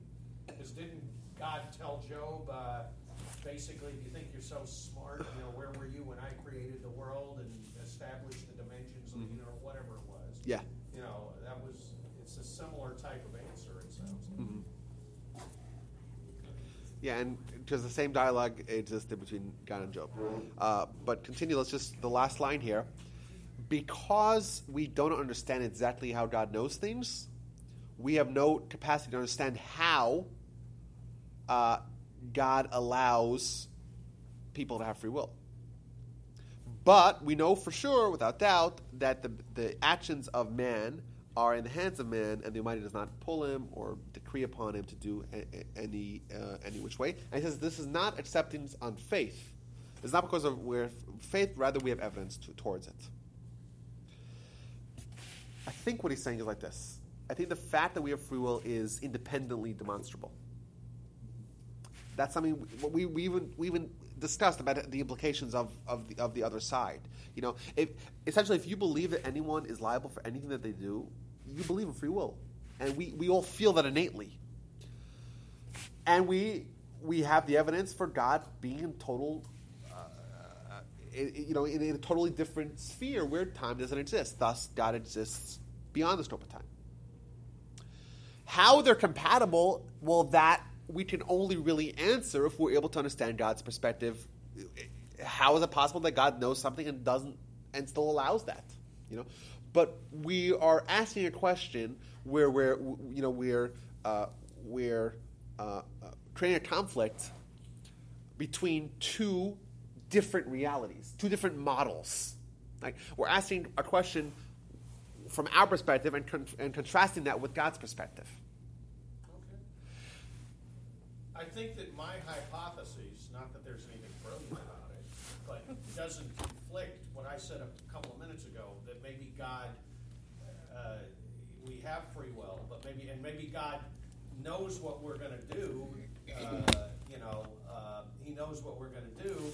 Because didn't God tell Job, uh, basically, if you think you're so smart, you know, where were you when I created the world and established the dimensions of the mm-hmm. universe, whatever it was? Yeah. You know, that was, it's a similar type of answer, it sounds like. Mm-hmm. Yeah, and because the same dialogue existed between God and Job. Uh, but continue, let's just, the last line here. Because we don't understand exactly how God knows things, we have no capacity to understand how uh, God allows people to have free will. But we know for sure, without doubt, that the, the actions of man are in the hands of man, and the Almighty does not pull him or decree upon him to do any uh, any which way. And he says this is not acceptance on faith. It's not because of faith, rather we have evidence to, towards it. I think what he's saying is like this. I think the fact that we have free will is independently demonstrable. That's something we, we even we even discussed about the implications of, of the of the other side. You know, if essentially if you believe that anyone is liable for anything that they do, you believe in free will, and we, we all feel that innately. And we we have the evidence for God being in total, uh, i- i- you know, in, in a totally different sphere where time doesn't exist. Thus, God exists beyond the scope of time. How they're compatible, well, that we can only really answer if we're able to understand God's perspective. How is it possible that God knows something and doesn't and still allows that? You know, but we are asking a question where we're you know we're uh, we're uh, uh, creating a conflict between two different realities, two different models. Like we're asking a question from our perspective and, con- and contrasting that with God's perspective. Okay. I think that my hypothesis, not that there's anything brilliant about it, but it doesn't conflict what I said a couple of minutes ago, that maybe God, uh, we have free will, but maybe, and maybe God knows what we're gonna do, uh, you know, uh, He knows what we're gonna do.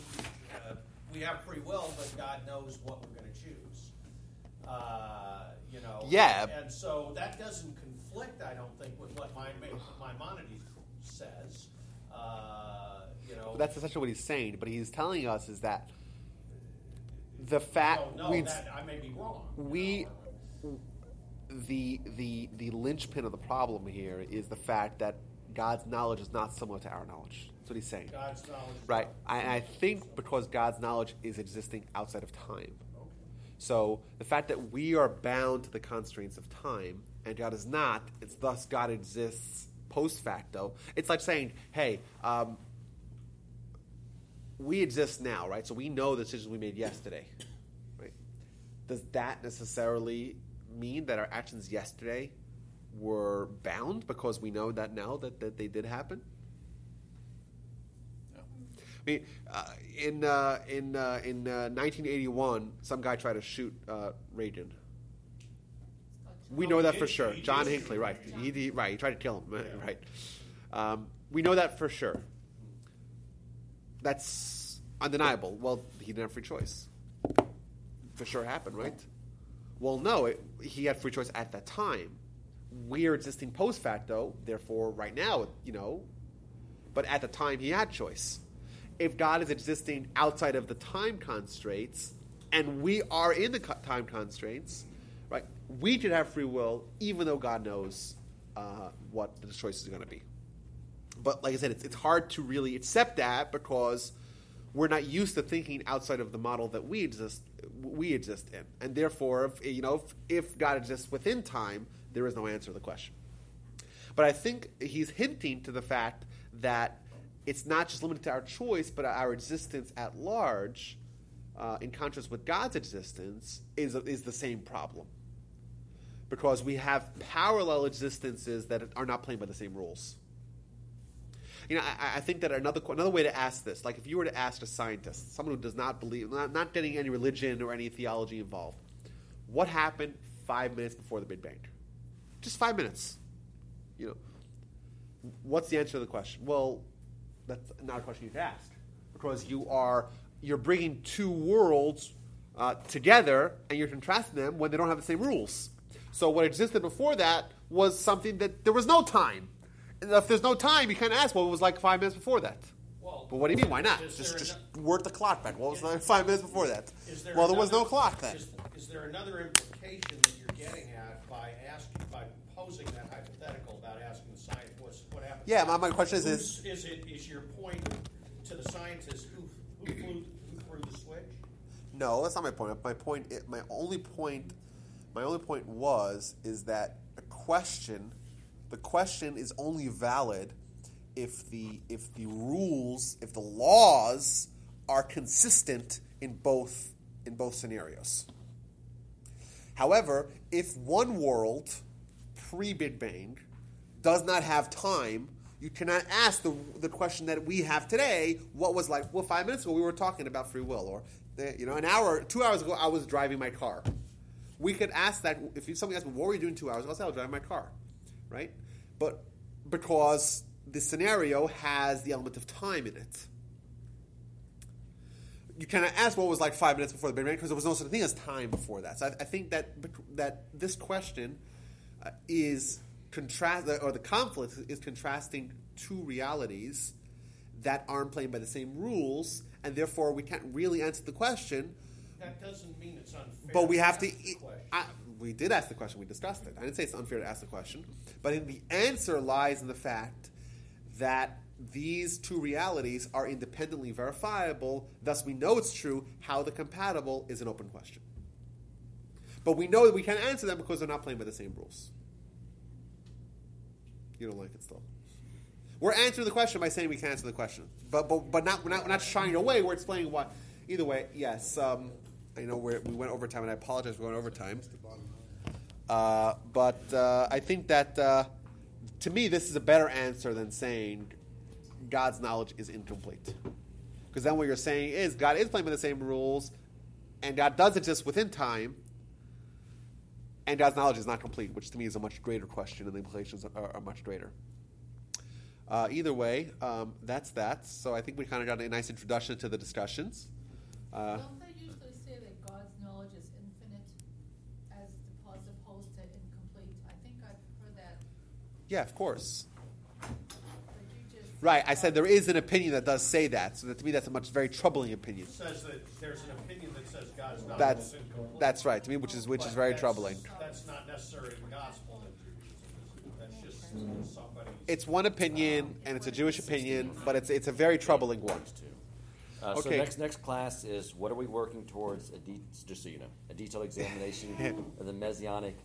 We have free will, but God knows what we're gonna choose. Uh, you know? Yeah. And so that doesn't conflict, I don't think, with what my, Maimonides says. Uh, you know, That's essentially what he's saying, but he's telling us is that the fact no, no, we that I may be wrong. we the the the linchpin of the problem here is the fact that God's knowledge is not similar to our knowledge. That's what he's saying. God's knowledge Right. I, I think because God's knowledge is existing outside of time. So the fact that we are bound to the constraints of time and God is not, it's thus God exists post facto. It's like saying, hey, um, we exist now, right? So we know the decisions we made yesterday, right? Does that necessarily mean that our actions yesterday were bound because we know that now that, that they did happen? I mean, uh, in uh, in uh, in uh, 1981, some guy tried to shoot uh, Reagan. We know that for sure. John Hinckley, right? He, he- right. He tried to kill him, right? Um, we know that for sure. That's undeniable. Well, he didn't have free choice. For sure happened, right? Well, no, it, he had free choice at that time. We're existing post facto, therefore, right now, you know. But at the time, he had choice. If God is existing outside of the time constraints, and we are in the time constraints, right? We could have free will, even though God knows uh, what the choice is going to be. But like I said, it's, it's hard to really accept that because we're not used to thinking outside of the model that we exist we exist in, and therefore, if, you know, if, if God exists within time, there is no answer to the question. But I think he's hinting to the fact that it's not just limited to our choice, but our existence at large, uh, in contrast with God's existence, is is the same problem. Because we have parallel existences that are not playing by the same rules. You know, I, I think that another another way to ask this, like if you were to ask a scientist, someone who does not believe, not, not getting any religion or any theology involved, what happened five minutes before the Big Bang? Just five minutes. You know, what's the answer to the question? Well, that's not a question you can ask because you are you're bringing two worlds uh, together and you're contrasting them when they don't have the same rules. So what existed before that was something that there was no time. And if there's no time, you can't ask what was like five minutes before that. Well, but what do you mean? Why not? Just just ano- work the clock back. What was like five minutes before that? There well, there was no clock then. Is, is there another implication that you're getting at by asking, by posing that hypothetical about asking the science what's, what happens Yeah, my, my question is, Who's- is Is it, is your point to the scientist who, who flew, who threw the switch? no, that's not my point. My point, i- my only point, my only point was is that a question, the question is only valid if the if the rules, if the laws are consistent in both in both scenarios. However, if one world pre Big Bang does not have time, you cannot ask the, the question that we have today. What was like? Well, five minutes ago we were talking about free will, or you know, an hour, two hours ago I was driving my car. We could ask that if somebody asked me, "What were you doing two hours ago?" I said, "I was driving my car," right? But because the scenario has the element of time in it, you cannot ask what was like five minutes before the Big Bang because there was no such thing as time before that. So I, I think that that this question uh, is contrast or the conflict is contrasting two realities that aren't playing by the same rules, and therefore we can't really answer the question. That doesn't mean it's unfair. But we have to. the question. I, we did ask the question. We discussed it. I didn't say it's unfair to ask the question, but in the answer lies in the fact that these two realities are independently verifiable. Thus, we know it's true. How they're compatible is an open question. But we know that we can't answer them because they're not playing by the same rules. You don't like it still. We're answering the question by saying we can answer the question, but but but not we're not, we're not shying away. We're explaining why. Either way, yes. Um, I know we went overtime, and I apologize for going overtime. Uh, but uh, I think that uh, to me, this is a better answer than saying God's knowledge is incomplete. Because then what you're saying is God is playing by the same rules, and God does exist within time, and God's knowledge is not complete, which to me is a much greater question, and the implications are, are much greater. Uh, either way, um, that's that. So I think we kind of got a nice introduction to the discussions. Uh, Don't they usually say that God's knowledge is infinite as opposed opposed to incomplete? I think I've heard that, yeah, of course. But you just. Right, I said there is an opinion that does say that. So that to me, that's a much very troubling opinion. It says that there's an opinion that says God's knowledge That's is incomplete. that's right to me, which is which is very that's- troubling. That's not necessarily the gospel. That's just somebody's. It's one opinion, and it's a Jewish opinion, but it's it's a very troubling one. Uh, So Okay. next next class is what are we working towards? A de- just so you know, a detailed examination of the messianic